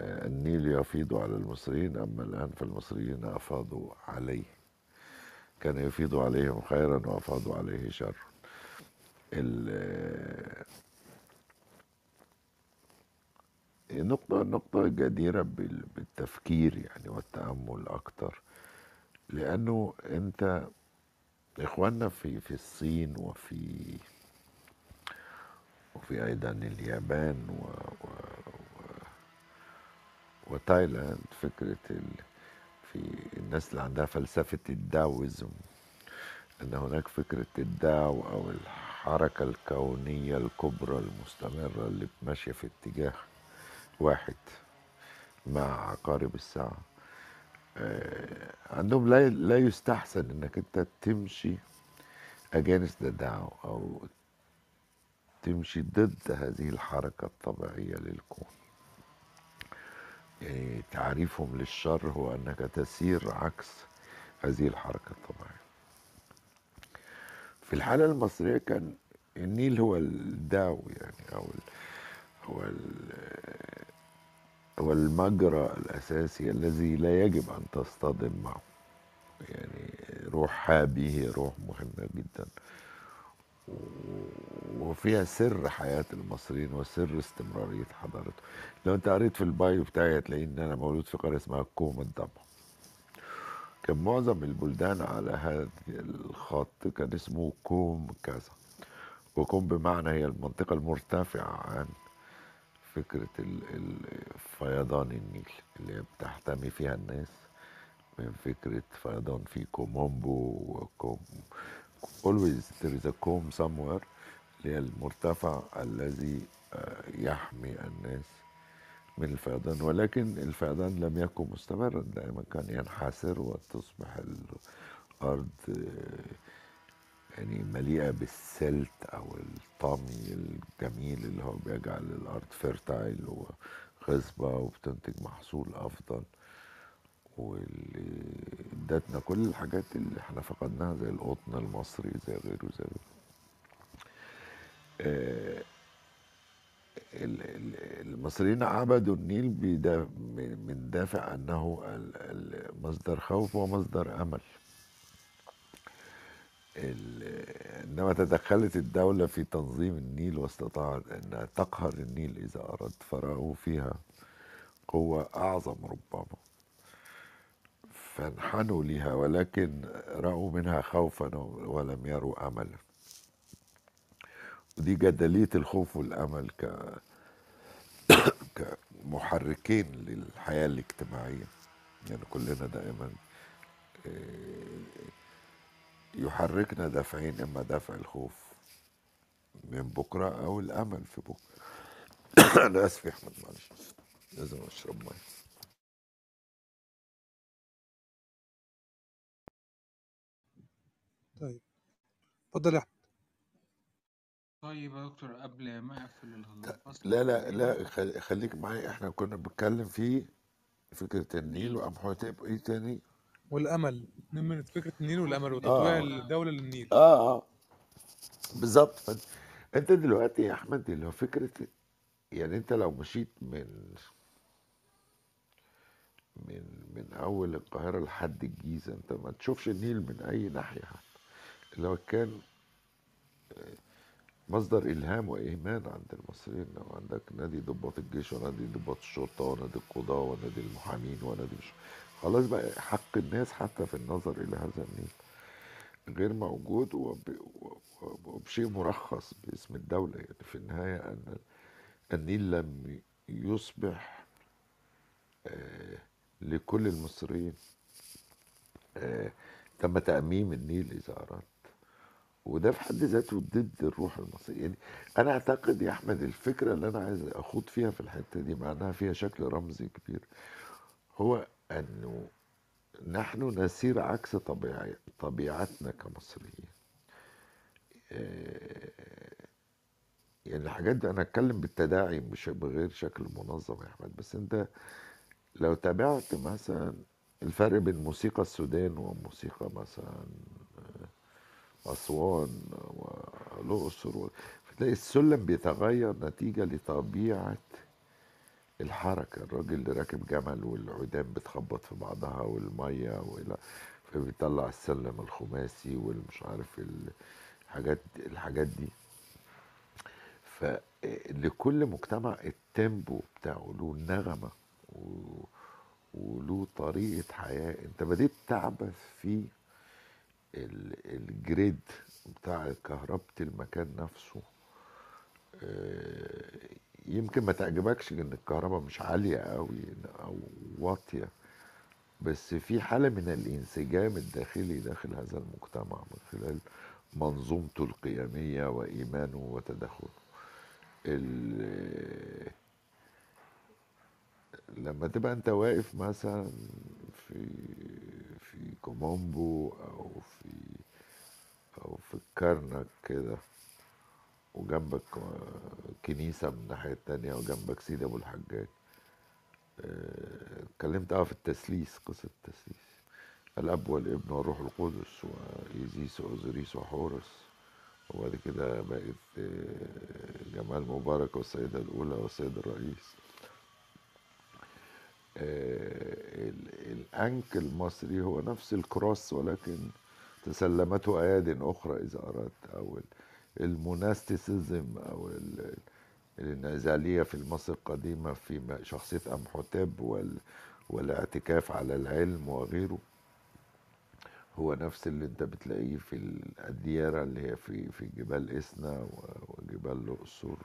آه، النيل يفيض على المصريين أما الآن فالمصريين أفاضوا عليه. كان يفيض عليهم خيرا وأفاضوا عليه شرا. ال- نقطة جديرة بال- بالتفكير يعني والتأمل أكتر. لأنه أنت إخواننا في في الصين وفي وفي أيضا اليابان و و و وتايلاند فكرة ال في الناس اللي عندها فلسفة الداويزم أن هناك فكرة الداو أو الحركة الكونية الكبرى المستمرة اللي ماشية في اتجاه واحد مع عقارب الساعة. آه، عندهم لا لا يستحسن إنك أنت تمشي against the Tao أو تمشي ضد هذه الحركة الطبيعية للكون. يعني تعريفهم للشر هو أنك تسير عكس هذه الحركة الطبيعية في الحالة المصرية كان النيل هو الداو يعني ال هو هو المجرى الأساسي الذي لا يجب أن تصطدم معه يعني روح حابي هي روح مهمة جدا. وفيها سر حياة المصريين وسر استمرارية حضارته. لو انت قريت في ال bio بتاعي هتلاقي إن أنا مولود في قرية اسمها كوم الضبع كان معظم البلدان على هذا الخط كان اسمه كوم كذا. وكوم بمعنى هي المنطقة المرتفعة عن فكرة فيضان النيل اللي بتحتمي فيها الناس من فكرة فيضان في كوم أمبو وكوم always there is a كوم somewhere. اللي المرتفع الذي آه، يحمي الناس من الفيضان. ولكن الفيضان لم يكن مستمرا. دائما كان ينحسر وتصبح الأرض آه، يعني مليئة بال silt أو الطمي الجميل اللي هو بيجعل الأرض fertile وخصبة وبتنتج محصول أفضل. ادتنا كل الحاجات اللي إحنا فقدناها زي القطن المصري زي غيره زي غيره. آه، ال- ال- المصريين عبدوا النيل من دافع أنه مصدر خوف ومصدر أمل. إنما تدخلت الدولة في تنظيم النيل واستطاعت انها تقهر النيل إذا اراد فرأوا فيها قوة أعظم ربما. فانحنوا لها ولكن رأوا منها خوفا ولم يروا املا. ودي جدلية الخوف والأمل ك كمحركين للحياة الاجتماعية. يعني كلنا دائما آه، يحركنا دافعين إما دافع الخوف من بكرة أو الأمل في بكرة. أنا آسف يا أحمد معلش لازم أشرب مية. طيب. اتفضل يا أحمد. طيب يا دكتور قبل ما اقفل الفصل لا لا لا خل- خليك معايا. إحنا كنا بنتكلم في فكرة النيل النيل وأمحوتب إيه تاني؟ والأمل. من فكرة النيل والأمل وتطويع آه الدولة للنيل. آه آه. بالظبط. انت دلوقتي يا أحمد اللي هو فكرة يعني انت لو مشيت من من من أول القاهرة لحد الجيزة انت ما تشوفش النيل من أي ناحية. هو كان مصدر إلهام وإيمان عند المصريين لو عندك نادي ضباط الجيش ونادي ضباط الشرطة ونادي القضاة ونادي المحامين ونادي مش خلاص بقى حق الناس حتى في النظر إلى هذا النيل. غير موجود وب- وب- وبشيء مرخص باسم الدولة يعني في النهاية أن النيل لم يصبح آه، لكل المصريين آه، تم تأميم النيل إذا أردت. وده في حد ذاته ضد الروح المصرية. يعني أنا أعتقد يا أحمد الفكرة اللي أنا عايز أخوض فيها في الحتة دي مع إنها فيها شكل رمزي كبير هو أنه نحن نسير عكس طبيعي طبيعتنا كمصريين. آه، يعني الحاجات دي أنا أتكلم بالتداعي مش بغير شكل منظم يا أحمد بس أنت لو تابعت مثلا الفرق بين موسيقى السودان وموسيقى مثلا اسوان والأقصر و- فتلاقي السلم بيتغير نتيجة لطبيعة الحركة. الراجل اللي راكب جمل والعيدان بتخبط في بعضها والمية والى فبيطلع السلم الخماسي والمش عارف الحاجات الحاجات دي. فلكل مجتمع ال tempo بتاعه له نغمة و- وله طريقة حياة. انت بديت تعبث في ال grid بتاع كهربة المكان نفسه آه، يمكن ما تعجبكش ان الكهرباء مش عالية قوي أو واطية بس في حالة من الانسجام الداخلي داخل هذا المجتمع من خلال منظومته القيمية وإيمانه وتدخله. لما تبقى انت واقف مثلا في في كومومبو أو في أو في الكرنك كده وجنبك كنيسة من الناحية التانية وجنبك سيدي أبو الحجاج آه، اتكلمت آه في التثليث قصة التثليث الأب والابن والروح القدس وإيزيس وأوزوريس وحورس. وبعد كده بقت آه، جمال مبارك والسيدة الأولى والسيد الرئيس. آه، ال- الأنك المصري هو نفس الكروس ولكن تسلمته أياد أخرى إذا أردت أو ال- الموناستيسيزم أو ال- الانعزالية في مصر القديمة في أمحوتب وال والاعتكاف على العلم وغيره. هو نفس اللي أنت بتلاقيه في الديارة اللي هي في في جبال إسنا وجبال الأقصر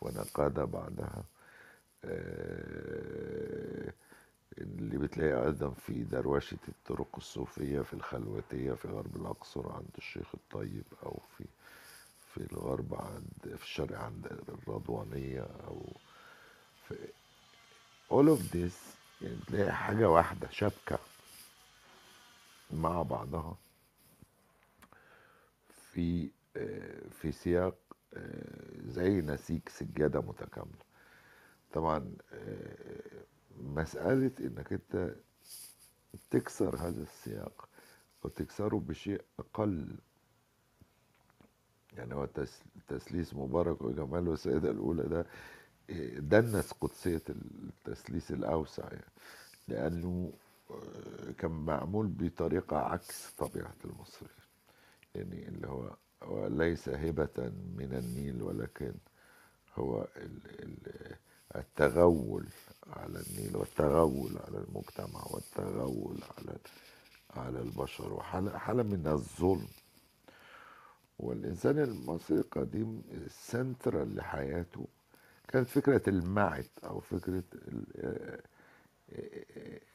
ونقادة بعدها. اللي بتلاقي أيضا في دروشة الطرق الصوفية في الخلوتية في غرب الأقصر عند الشيخ الطيب أو في في الغرب عند في الشرق عند الرضوانية أو في all of this يعني بتلاقي حاجة واحدة شبكة مع بعضها في آه، في سياق آه، زي نسيج سجادة متكاملة. طبعا آه، مسألة إنك أنت تكسر هذا السياق وتكسره بشيء أقل. يعني هو تس- تسليس مبارك وجمال والسيدة الأولى ده آه، دنس قدسية التسليس الأوسع يعني. لأنه آه، كان معمول بطريقة عكس طبيعة المصريين. يعني اللي هو هو ليس هبة من النيل ولكن هو ال- ال- التغول على النيل والتغول على المجتمع والتغول على على البشر وحالة حالة من الظلم. والإنسان المصري القديم السنترال لحياته. كانت فكرة المعت أو فكرة ال-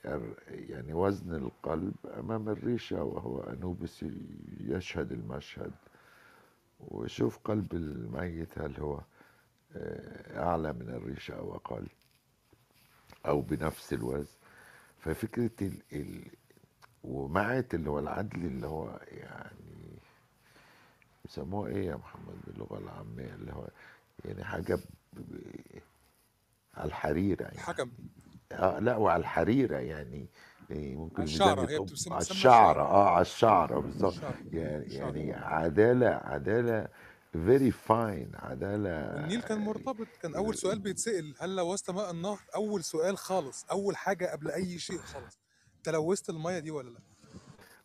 الر- يعني وزن القلب أمام الريشة وهو أنوبس يشهد المشهد. وشوف قلب الميت هل هو آه، أعلى من الريشة أو أقل أو بنفس الوزن. ففكرة ال... ال... ومعت اللي هو العدل اللي هو يعني بيسموه إيه يا محمد باللغة العامية؟ اللي هو يعني. ب... على الحريرة يعني. الحكم آه لا وعلى الحريرة يعني. إيه ممكن الشعرة هي على الشعرة. آه على الشعرة بالظبط يعني يعني عدالة عدالة very fine عدالة والنيل كان مرتبط كان أول سؤال بيتسأل هل لوثت ماء النهر؟ أول سؤال خالص أول حاجة قبل أي شيء خالص أنت لوثت المية دي ولا لأ؟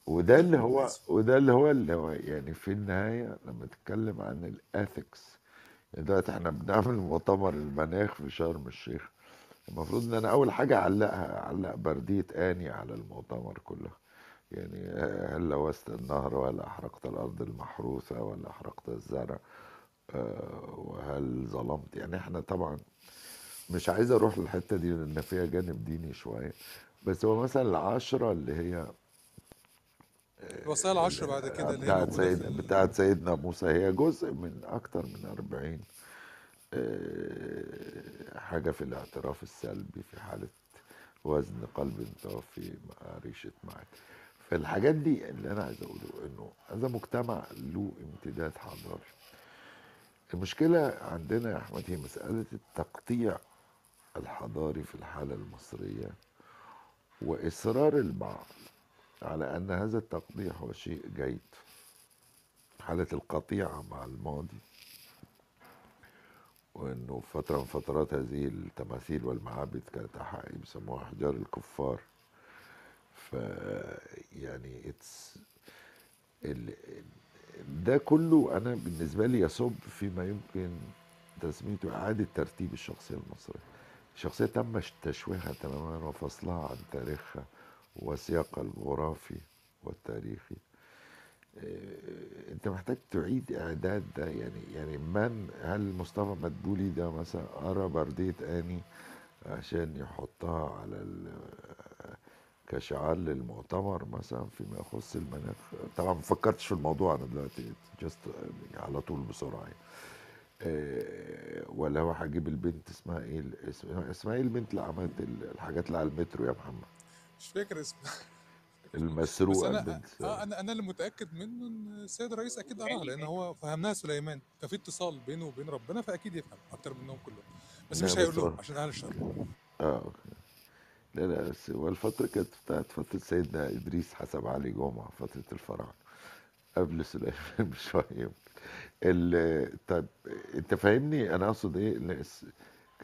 وده اللي هو وده اللي هو اللي هو يعني في النهاية لما تتكلم عن الاثكس دلوقتي إحنا بنعمل مؤتمر المناخ في شرم الشيخ المفروض إن أنا أول حاجة أعلقها أعلق بردية آني على المؤتمر كله. يعني هل لوثت النهر ولا أحرقت الأرض المحروثة ولا أحرقت الزرع آه، وهل ظلمت يعني إحنا طبعا مش عايز أروح للحتة دي لأن فيها جانب ديني شوية بس هو مثلا العشرة اللي هي الوصايا العشر بعد كده اللي بتاعت سيد. بتاعت سيدنا موسى هي جزء من أكتر من أربعين آه، حاجة في الاعتراف السلبي في حالة وزن قلب توفي مع ريشة معك فالحاجات دي اللي أنا عايز أقوله إنه هذا مجتمع له امتداد حضاري المشكلة عندنا يا أحمد هي مسألة التقطيع الحضاري في الحالة المصرية وإصرار البعض على أن هذا التقطيع هو شيء جيد. حالة القطيعة مع الماضي وأنه فترة من فترات هذه التماثيل والمعابد كانت بيسموها أحجار الكفار. يعني اتس ال... ده كله أنا بالنسبة لي يصب فيما يمكن تسميته إعادة ترتيب الشخصية المصرية. الشخصية تم تشويهها تماما وفصلها عن تاريخها وسياقها الجغرافي والتاريخي. إيه، أنت محتاج تعيد إعداد ده يعني يعني من هل مصطفى مدبولي ده مثلا قرأ بردية آني عشان يحطها على كشعار للمؤتمر مثلا فيما يخص المناخ. طبعا ما فكرتش في الموضوع أنا دلوقتي جست على طول بسرعة يعني. إيه، ولا هو هجيب البنت اسمها إيه؟ اسمها إيه البنت اللي عملت الحاجات اللي على المترو يا محمد. مش فاكر اسمها. المسروقه البنت. آه أنا أنا اللي متأكد منه إن السيد الرئيس أكيد قرأها لأن هو فهمناها سليمان. ففي اتصال بينه وبين ربنا فأكيد يفهم أكتر منهم كلهم. بس مش هيقول لهم عشان أهل الشر آه أوكي. لا لا بس هو الفترة كانت بتاعت فترة سيدنا إدريس حسب علي جمعة فترة الفراعنة قبل سليمان بشوية. يمكن ال- طب أنت فاهمني؟ أنا أقصد إيه؟ لا، اس-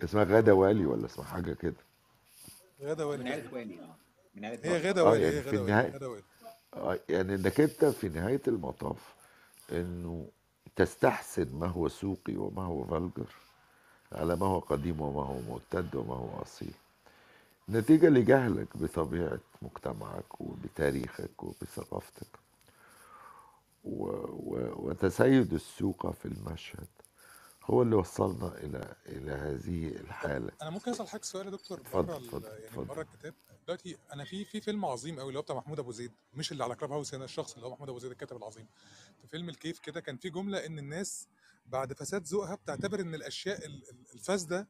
اسمها غادة والي ولا اسمها حاجة كده؟ غدا والي. من عيلة والي آه. من عيلة هي والي غدا آه والي هي يعني في غدا والي النهاية غدا والي. آه يعني إنك أنت في نهاية المطاف إنه تستحسن ما هو سوقي وما هو فلجر على ما هو قديم وما هو معتد وما هو أصيل. نتيجة لجهلك بطبيعة مجتمعك وبتاريخك وبثقافتك. و... و... وتسيد السوق في المشهد. هو اللي وصلنا إلى إلى هذه طب الحالة. أنا ممكن أسأل حضرتك سؤال يا دكتور؟ اتفضل بره يعني بره الكتاب. دلوقتي أنا في في فيلم عظيم قوي اللي هو بتاع محمود أبو زيد مش اللي على كلاب هاوس هنا الشخص اللي هو محمود أبو زيد الكاتب العظيم. في فيلم الكيف كده كان في جملة إن الناس بعد فساد ذوقها بتعتبر إن الأشياء ال- ال- الفاسدة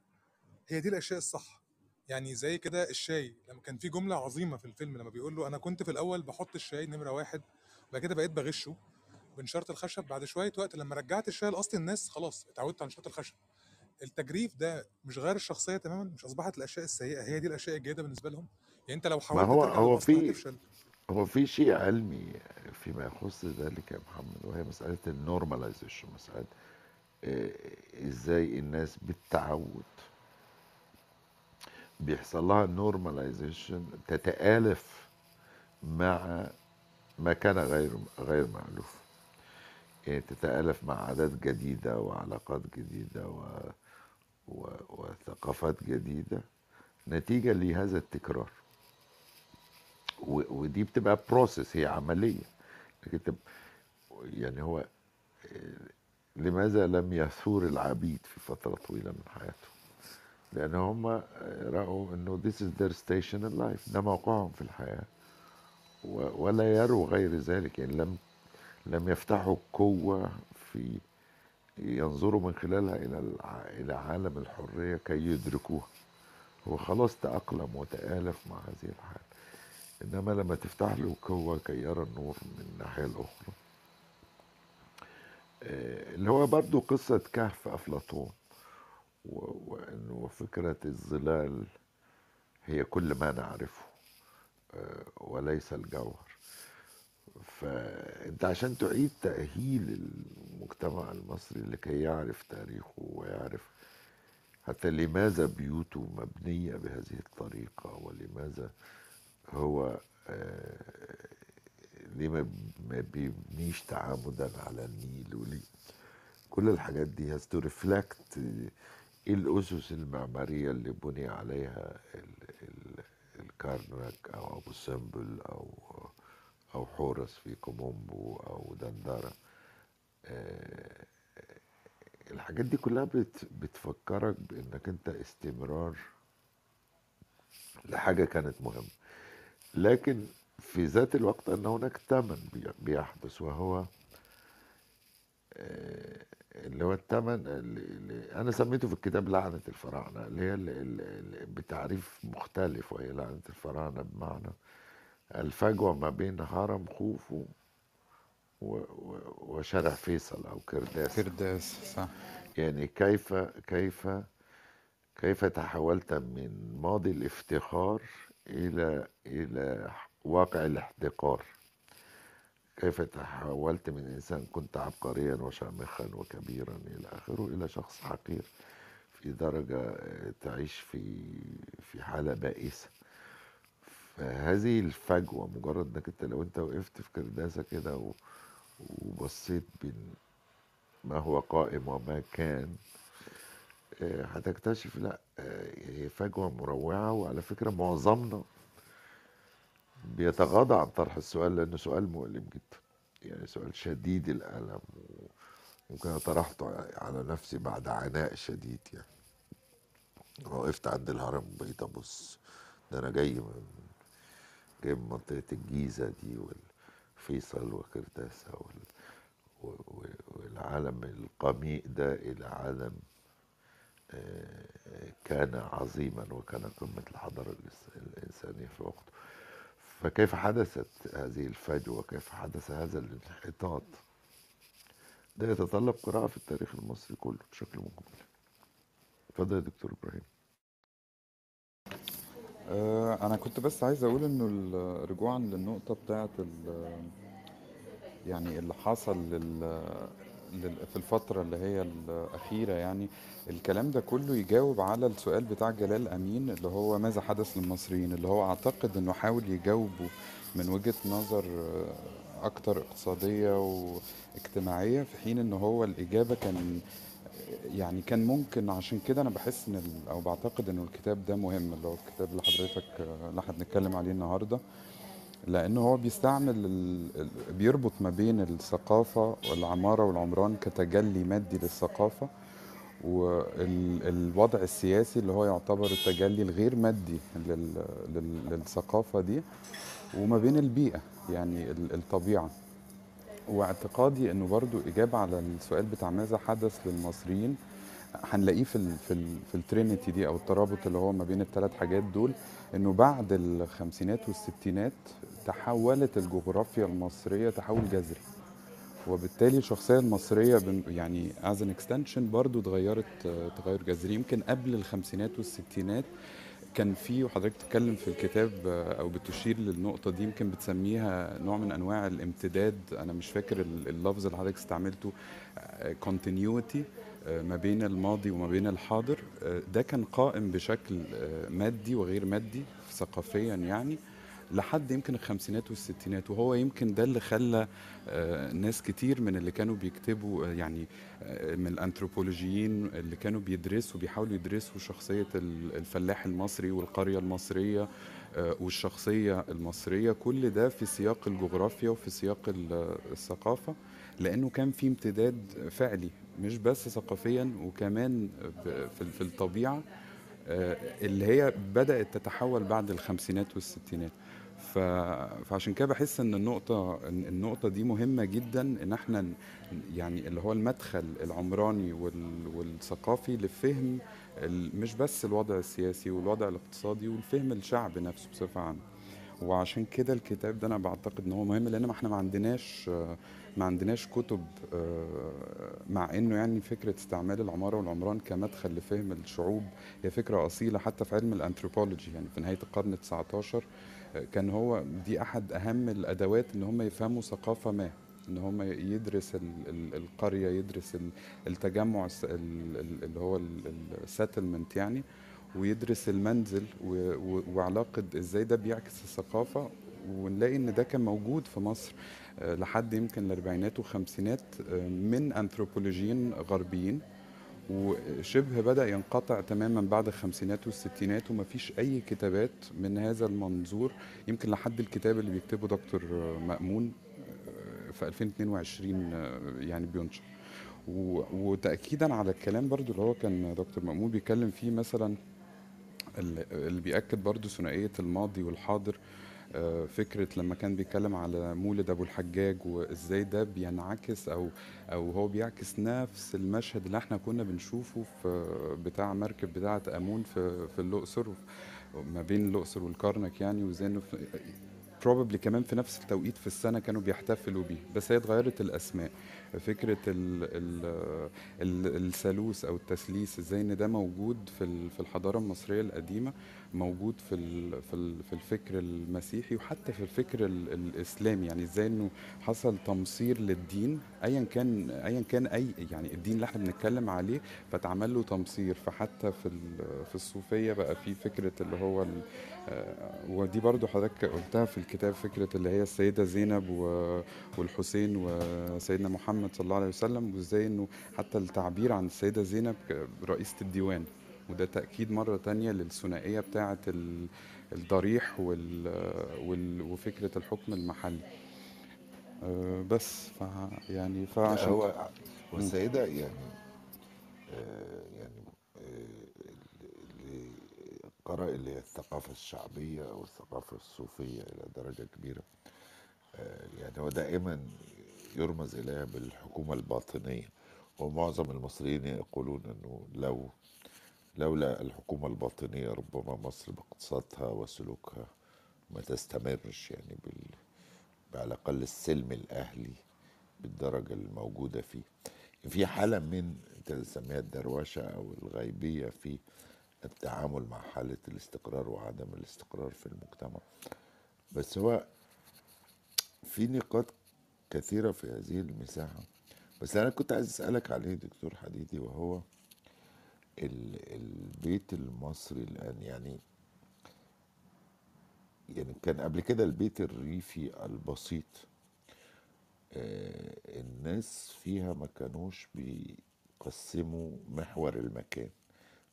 هي دي الأشياء الصح. يعني زي كده الشاي لما كان في جملة عظيمة في الفيلم لما بيقول له أنا كنت في الأول بحط الشاي نمرة واحد بعد كده بقيت بغشه بنشاره الخشب بعد شوية وقت لما رجعت الشاي لاصل الناس خلاص اتعودت على نشاره الخشب. التجريف ده مش غير الشخصية تماما مش أصبحت الأشياء السيئة هي دي الأشياء الجيدة بالنسبة لهم. يعني أنت لو ما حاولت هو ترجع هو في هتفشل هو في شيء علمي فيما يخص ذلك يا محمد وهي مسألة ال normalization مسألة آه، إزاي الناس بالتعود بيحصل لها normalization تتآلف مع ما كان غير غير مألوف. يعني تتآلف مع عادات جديدة وعلاقات جديدة و... و... وثقافات جديدة. نتيجة لهذا التكرار. و... ودي بتبقى بروسيس هي عملية. لكن. يعني هو لماذا لم يثور العبيد في فترة طويلة من حياتهم لأن هم رأوا أنه this is their station in life. ده موقعهم في الحياة. ولا يروا غير ذلك. يعني لم لم يفتحوا قوة في ينظروا من خلالها إلى إلى عالم الحرية كي يدركوها. هو خلاص تأقلم وتآلف مع هذه الحال. إنما لما تفتح له قوة كي يرى النور من الناحية الأخرى. آه، اللي هو برضو قصة كهف أفلاطون. و- وإنه فكرة الظلال هي كل ما نعرفه آه، وليس الجوهر. فأنت عشان تعيد تأهيل المجتمع المصري لكي يعرف تاريخه ويعرف حتى لماذا بيوته مبنية بهذه الطريقة ولماذا هو آه، ليه ما بيبنيش تعامدا على النيل وليه. كل الحاجات دي has to reflect الأسس المعمارية اللي بني عليها ال- ال- الكرنك أو أبو سمبل أو أو حورس في كومومبو أو دندرة. آه، الحاجات دي كلها بت بتفكرك بإنك أنت استمرار لحاجة كانت مهمة. لكن في ذات الوقت أن هناك ثمن بي- بيحدث وهو آه، اللي هو الثمن اللي اللي أنا سميته في الكتاب لعنة الفراعنة اللي هي اللي اللي بتعريف مختلف وهي لعنة الفراعنة بمعنى الفجوة ما بين هرم خوفو وشارع فيصل أو كرداس. كرداس صح. يعني كيف كيف كيف تحولت من ماضي الافتخار إلى إلى واقع الاحتقار. كيف تحولت من إنسان كنت عبقريا وشامخا وكبيرا إلى آخره إلى شخص حقير في درجة آه، تعيش في في حالة بائسة. فهذه الفجوة مجرد إنك أنت لو أنت وقفت في كرداسة كده وبصيت بين ما هو قائم وما كان آه، هتكتشف لا آه، هي فجوة مروعة وعلى فكرة معظمنا بيتغاضى عن طرح السؤال لأنه سؤال مؤلم جدا. يعني سؤال شديد الألم وممكن أنا طرحته على نفسي بعد عناء شديد يعني. وقفت عند الهرم بقيت أبص. ده أنا جاي من جاي من منطقة الجيزة دي والفيصل وكرداسة وال... والعالم القميء ده إلى عالم آه، كان عظيما وكان قمة الحضارة الإنس- الإنسانية في وقته. فكيف حدثت هذه الفجوة؟ كيف حدث هذا الانحطاط ده يتطلب قراءة في التاريخ المصري كله بشكل مجمل. اتفضل يا دكتور إبراهيم. آه، أنا كنت بس عايز أقول إنه رجوعا للنقطة بتاعه يعني اللي حصل في الفترة اللي هي الأخيرة يعني الكلام ده كله يجاوب على السؤال بتاع جلال أمين اللي هو ماذا حدث للمصريين؟ اللي هو أعتقد إنه حاول يجاوبه من وجهة نظر أكتر اقتصادية واجتماعية في حين إن هو الإجابة كان يعني كان ممكن عشان كده أنا بحس إن أو بعتقد إنه الكتاب ده مهم اللي هو الكتاب اللي حضرتك اللي إحنا بنتكلم عليه النهارده. لأنه هو بيستعمل ال... بيربط ما بين الثقافة والعمارة والعمران كتجلي مادي للثقافة والوضع السياسي اللي هو يعتبر التجلي الغير مادي لل... لل... للثقافة دي وما بين البيئة يعني ال- الطبيعة. واعتقادي إنه برضو إجابة على السؤال بتاع ماذا حدث للمصريين هنلاقيه في ال في ال في الترينيتي دي أو الترابط اللي هو ما بين الثلاث حاجات دول إنه بعد الخمسينات والستينات تحولت الجغرافيا المصرية تحول جذري. وبالتالي الشخصية المصرية يعني as an extension برضو اتغيرت آه، تغير جذري. يمكن قبل الخمسينات والستينات كان في وحضرتك بتتكلم في الكتاب آه، أو بتشير للنقطة دي يمكن بتسميها نوع من أنواع الامتداد. أنا مش فاكر ال- اللفظ اللي حضرتك استعملته. continuity ما بين الماضي وما بين الحاضر. آه، ده كان قائم بشكل آه، مادي وغير مادي ثقافيا يعني. لحد يمكن الخمسينات والستينات وهو يمكن ده اللي خلى آه، ناس كتير من اللي كانوا بيكتبوا آه، يعني آه، من الأنثروبولوجيين اللي كانوا بيدرسوا بيحاولوا يدرسوا شخصية ال- الفلاح المصري والقرية المصرية آه، والشخصية المصرية كل ده في سياق الجغرافيا وفي سياق ال- الثقافة لأنه كان في امتداد فعلي مش بس ثقافيا وكمان في آه، اللي هي بدأت تتحول بعد الخمسينات والستينات. فعشان كده بحس إن النقطة إن النقطة دي مهمة جدا إن إحنا يعني اللي هو المدخل العمراني وال... والثقافي لفهم. مش بس الوضع السياسي والوضع الاقتصادي والفهم الشعب نفسه بصفة عامة وعشان كده الكتاب ده أنا بعتقد إن هو مهم لأن ما إحنا ما عندناش ما عندناش كتب آه، مع إنه يعني فكرة استعمال العمارة والعمران كمدخل لفهم الشعوب هي فكرة أصيلة حتى في علم الأنثروبولوجي يعني في نهاية القرن ال 19 آه، كان هو دي أحد أهم الأدوات إن هم يفهموا ثقافة ما إن هم يدرس ال- ال- القرية يدرس ال- التجمع اللي هو السيتلمنت يعني ويدرس المنزل و- و- وعلاقة إزاي ده بيعكس الثقافة ونلاقي إن ده كان موجود في مصر آه، لحد يمكن الأربعينات والخمسينات آه، من أنثروبولوجيين غربيين. وشبه بدأ ينقطع تماما بعد الخمسينات والستينات ومفيش أي كتابات من هذا المنظور. يمكن لحد الكتاب اللي بيكتبه دكتور مأمون آه، في 2022 آه، يعني بينشر. و- وتأكيدا على الكلام برضو اللي هو كان دكتور مأمون بيتكلم فيه مثلا اللي اللي بيأكد برضو ثنائية الماضي والحاضر آه، فكرة لما كان بيتكلم على مولد أبو الحجاج وإزاي ده بينعكس أو أو هو بيعكس نفس المشهد اللي إحنا كنا بنشوفه في بتاع مركب بتاعة أمون في في الأقصر ما بين الأقصر والكرنك يعني وزي probably كمان في نفس التوقيت في السنة كانوا بيحتفلوا بيه بس هي اتغيرت الأسماء. فكرة ال ال ال الثالوث أو التثليث إزاي إن ده موجود في في الحضارة المصرية القديمة موجود في ال في ال في الفكر المسيحي وحتى في الفكر ال الإسلامي. يعني إزاي إنه حصل تمصير للدين أيا كان أيا كان أي يعني الدين اللي إحنا بنتكلم عليه فتعمل له تمصير. فحتى في في الصوفية بقى في فكرة اللي هو ودي برضو حضرتك قلتها في الكتاب فكرة اللي هي السيدة زينب والحسين وسيدنا محمد صلى الله عليه وسلم وإزاي إنه حتى التعبير عن السيدة زينب رئيسة الديوان وده تأكيد مرة تانية للثنائية بتاعة ال- الضريح وال وال وفكرة الحكم المحلي آه، بس ف يعني فعشان هو. والسيدة يعني آه، يعني آه، اللي قرأ اللي هي الثقافة الشعبية أو الثقافة الصوفية إلى درجة كبيرة. آه، يعني هو دائما يرمز إليها بالحكومة الباطنية. ومعظم المصريين يقولون أنه لو لولا الحكومة الباطنية ربما مصر باقتصادها وسلوكها ما تستمرش يعني بال... على الأقل السلم الأهلي بالدرجة الموجودة فيه. في حالة من تسميها الدروشة أو الغيبية في التعامل مع حالة الاستقرار وعدم الاستقرار في المجتمع. بس هو في نقاط كثيرة في هذه المساحة. بس أنا كنت عايز أسألك عليه دكتور حديدي وهو ال- البيت المصري الآن يعني يعني كان قبل كده البيت الريفي البسيط آه، الناس فيها ما كانوش بيقسموا محور المكان.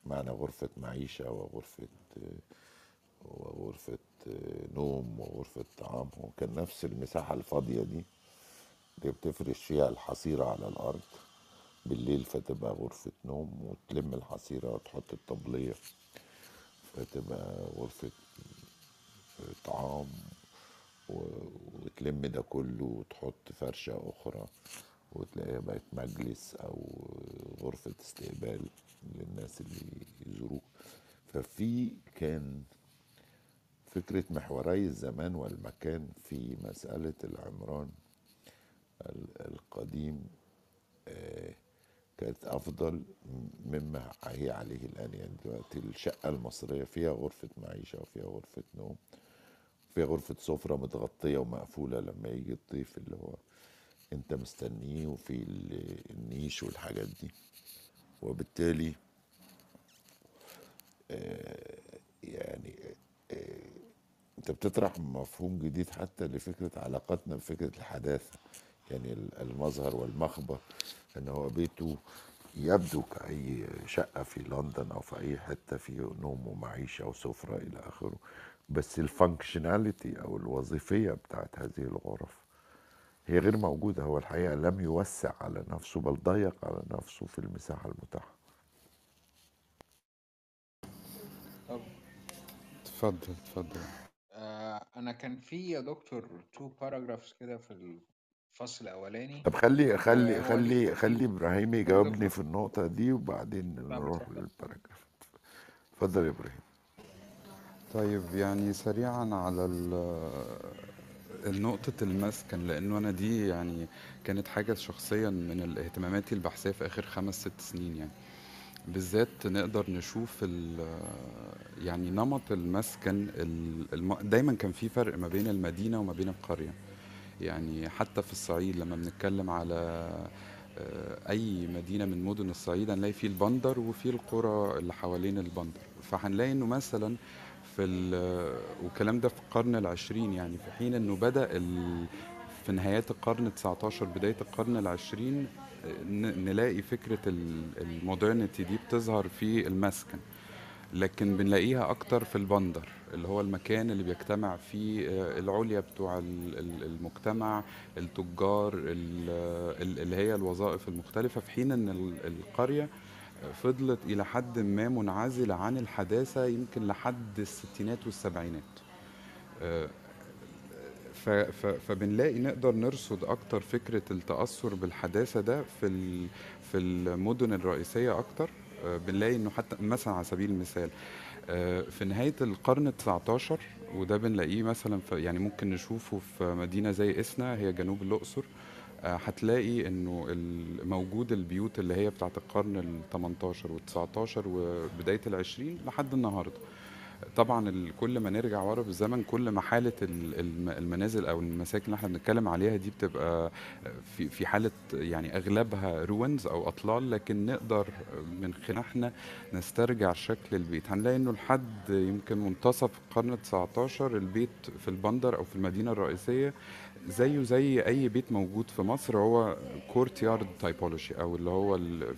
معنى غرفة معيشة وغرفة وغرفة نوم وغرفة طعام. هو كان نفس المساحة الفاضية دي اللي بتفرش فيها الحصيرة على الأرض. بالليل فتبقى غرفة نوم وتلم الحصيرة وتحط الطبلية. فتبقى غرفة طعام وتلم ده كله وتحط فرشة أخرى. وتلاقيها بقت مجلس أو غرفة استقبال للناس اللي يزوروك ففي كان فكرة محوري الزمان والمكان في مسألة العمران ال- القديم آه، كانت أفضل مما هي عليه الآن. يعني دلوقتي الشقة المصرية فيها غرفة معيشة وفيها غرفة نوم فيها غرفة سفرة متغطية ومقفولة لما يجي الضيف اللي هو انت مستنيه وفي ال- النيش والحاجات دي. وبالتالي آه، يعني آه، انت بتطرح مفهوم جديد حتى لفكرة علاقتنا بفكرة الحداثة. يعني ال- المظهر والمخبر ان هو بيته يبدو كأي شقة في لندن أو في أي حتة فيه نوم ومعيشة وسفرة إلى آخره. بس الفانكشناليتي أو الوظيفية بتاعت هذه الغرف هي غير موجودة هو الحقيقة لم يوسع على نفسه بل ضيق على نفسه في المساحة المتاحة. اتفضل اتفضل. آه، أنا أنا كان في يا دكتور two paragraphs كده في الفصل الأولاني. طب خلي آه، خلي خلي خلي إبراهيم يجاوبني في النقطة دي وبعدين طب نروح لل paragraph اتفضل يا إبراهيم. طيب يعني سريعا على ال- نقطة المسكن لأنه أنا دي يعني كانت حاجة شخصيا من اهتماماتي البحثية في آخر خمس ست سنين يعني. بالذات نقدر نشوف يعني نمط المسكن ال- الم- دايما كان في فرق ما بين المدينة وما بين القرية. يعني حتى في الصعيد لما بنتكلم على آه، أي مدينة من مدن الصعيد هنلاقي فيه البندر وفيه القرى اللي حوالين البندر. فهنلاقي إنه مثلا في ال- والكلام ده في القرن العشرين يعني في حين إنه بدأ ال- في نهايات القرن 19 بداية القرن العشرين نلاقي فكرة ال- المودرنيتي دي بتظهر في المسكن. لكن بنلاقيها أكتر في البندر اللي هو المكان اللي بيجتمع فيه آه، العليا بتوع ال- ال- المجتمع التجار ال- ال- اللي هي الوظائف المختلفة في حين إن ال- القرية فضلت إلى حد ما منعزلة عن الحداثة يمكن لحد الستينات والسبعينات. آه، فبنلاقي نقدر نرصد أكتر فكرة التأثر بالحداثة ده في في المدن الرئيسية أكتر. آه، بنلاقي إنه حتى مثلا على سبيل المثال آه، في نهاية القرن ال 19 وده بنلاقيه مثلا في يعني ممكن نشوفه في مدينة زي إسنا هي جنوب الأقصر. هتلاقي إنه موجود البيوت اللي هي بتاعت القرن ال 18 وال 19 وبداية ال 20 لحد النهارده. طبعا كل ما نرجع ورا بالزمن كل ما حالة ال- الم- المنازل أو المساكن اللي إحنا بنتكلم عليها دي بتبقى في في حالة يعني أغلبها روينز أو أطلال لكن نقدر من خلال إحنا نسترجع شكل البيت. هنلاقي إنه لحد يمكن منتصف القرن ال 19 البيت في البندر أو في المدينة الرئيسية زيه زي أي بيت موجود في مصر هو courtyard typology أو اللي هو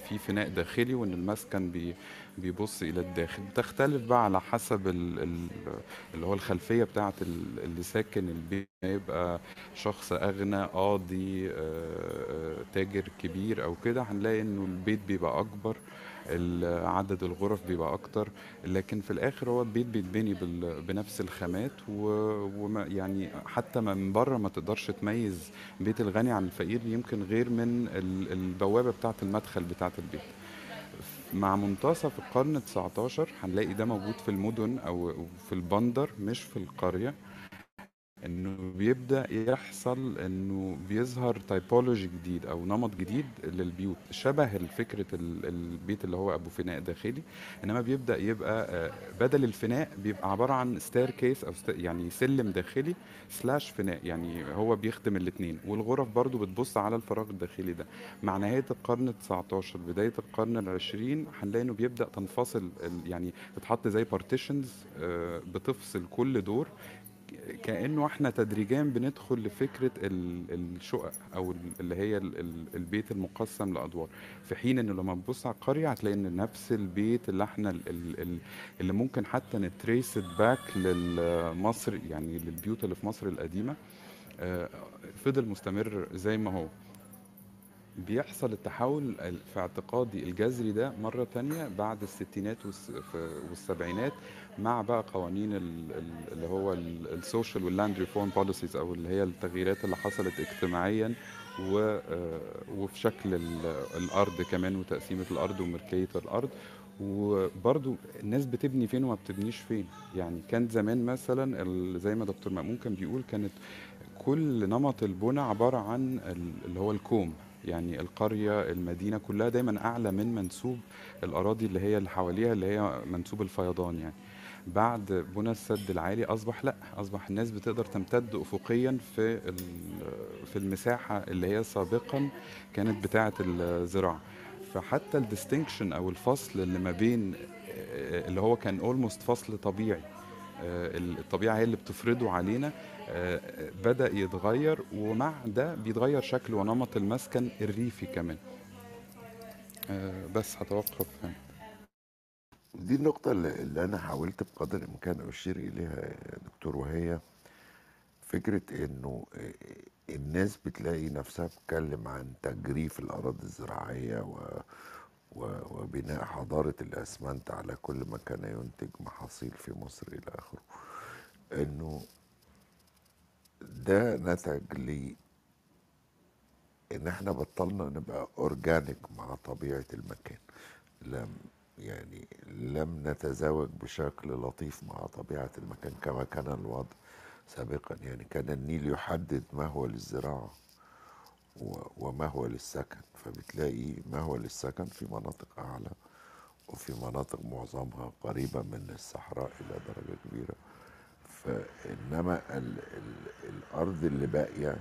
في فناء داخلي وإن المسكن بي بيبص إلى الداخل. بتختلف بقى على حسب ال- ال- اللي هو الخلفية بتاعه ال- اللي ساكن البيت. يبقى شخص أغنى قاضي آه، آه، تاجر كبير أو كده هنلاقي إنه البيت بيبقى أكبر عدد الغرف بيبقى أكتر. لكن في الآخر هو البيت بيتبني بنفس الخامات و- وما يعني حتى من بره ما تقدرش تميز بيت الغني عن الفقير يمكن غير من ال- البوابة بتاعه المدخل بتاعه البيت. مع منتصف القرن 19 هنلاقي ده موجود في المدن أو في البندر مش في القرية. إنه بيبدأ يحصل إنه بيظهر تايبولوجي جديد أو نمط جديد للبيوت شبه فكرة ال- البيت اللي هو أبو فناء داخلي إنما بيبدأ يبقى آه، بدل الفناء بيبقى عبارة عن staircase أو يعني سلم داخلي slash فناء يعني هو بيخدم الاثنين والغرف برضو بتبص على الفراغ الداخلي ده. مع نهاية القرن ال 19 بداية القرن العشرين هنلاقي إنه بيبدأ تنفصل ال- يعني تتحط زي partitions بتفصل كل دور. كأنه إحنا تدريجيا بندخل لفكرة ال- الشقق أو ال- اللي هي ال- ال- البيت المقسم لأدوار. في حين إنه لما تبص على القرية هتلاقي إن نفس البيت اللي إحنا ال- ال- ال- اللي ممكن حتى ن trace back لمصر يعني للبيوت اللي في مصر القديمة آه، فضل مستمر زي ما هو. بيحصل التحول ال- في اعتقادي الجذري ده مرة تانية بعد الستينات والسبعينات مع بقى قوانين ال- ال- اللي هو ال social وال land reform policies أو اللي هي التغييرات اللي حصلت اجتماعيا و- آه، وفي شكل ال- الأرض كمان وتقسيمة الأرض وملكية الأرض. وبرضو الناس بتبني فين وما بتبنيش فين. يعني كان زمان مثلا زي ما دكتور مأمون كان بيقول كانت كل نمط البنى عبارة عن ال- اللي هو الكوم. يعني القرية المدينة كلها دايما أعلى من منسوب الأراضي اللي هي اللي حواليها اللي هي منسوب الفيضان يعني. بعد بنى السد العالي أصبح لأ أصبح الناس بتقدر تمتد أفقيا في في المساحة اللي هي سابقا كانت بتاعة الزراعة. فحتى ال distinction أو الفصل اللي ما بين اللي هو كان almost فصل طبيعي آه، الطبيعة هي اللي بتفرضه علينا آه، بدأ يتغير ومع ده بيتغير شكل ونمط المسكن الريفي كمان. آه، بس هتوقف هنا. دي النقطة اللي أنا حاولت بقدر الإمكان أشير إليها يا دكتور وهي. فكرة إنه الناس بتلاقي نفسها بتتكلم عن تجريف الأراضي الزراعية و وبناء حضارة الأسمنت على كل ما كان ينتج محاصيل في مصر إلى آخره. إنه ده نتج لي إن إحنا بطلنا نبقى اورجانيك مع طبيعة المكان. لم يعني لم نتزاوج بشكل لطيف مع طبيعة المكان كما كان الوضع سابقا. يعني كان النيل يحدد ما هو للزراعة وما هو للسكن. فبتلاقي ما هو للسكن في مناطق أعلى وفي مناطق معظمها قريبة من الصحراء إلى درجة كبيرة. فإنما ال ال الأرض اللي باقية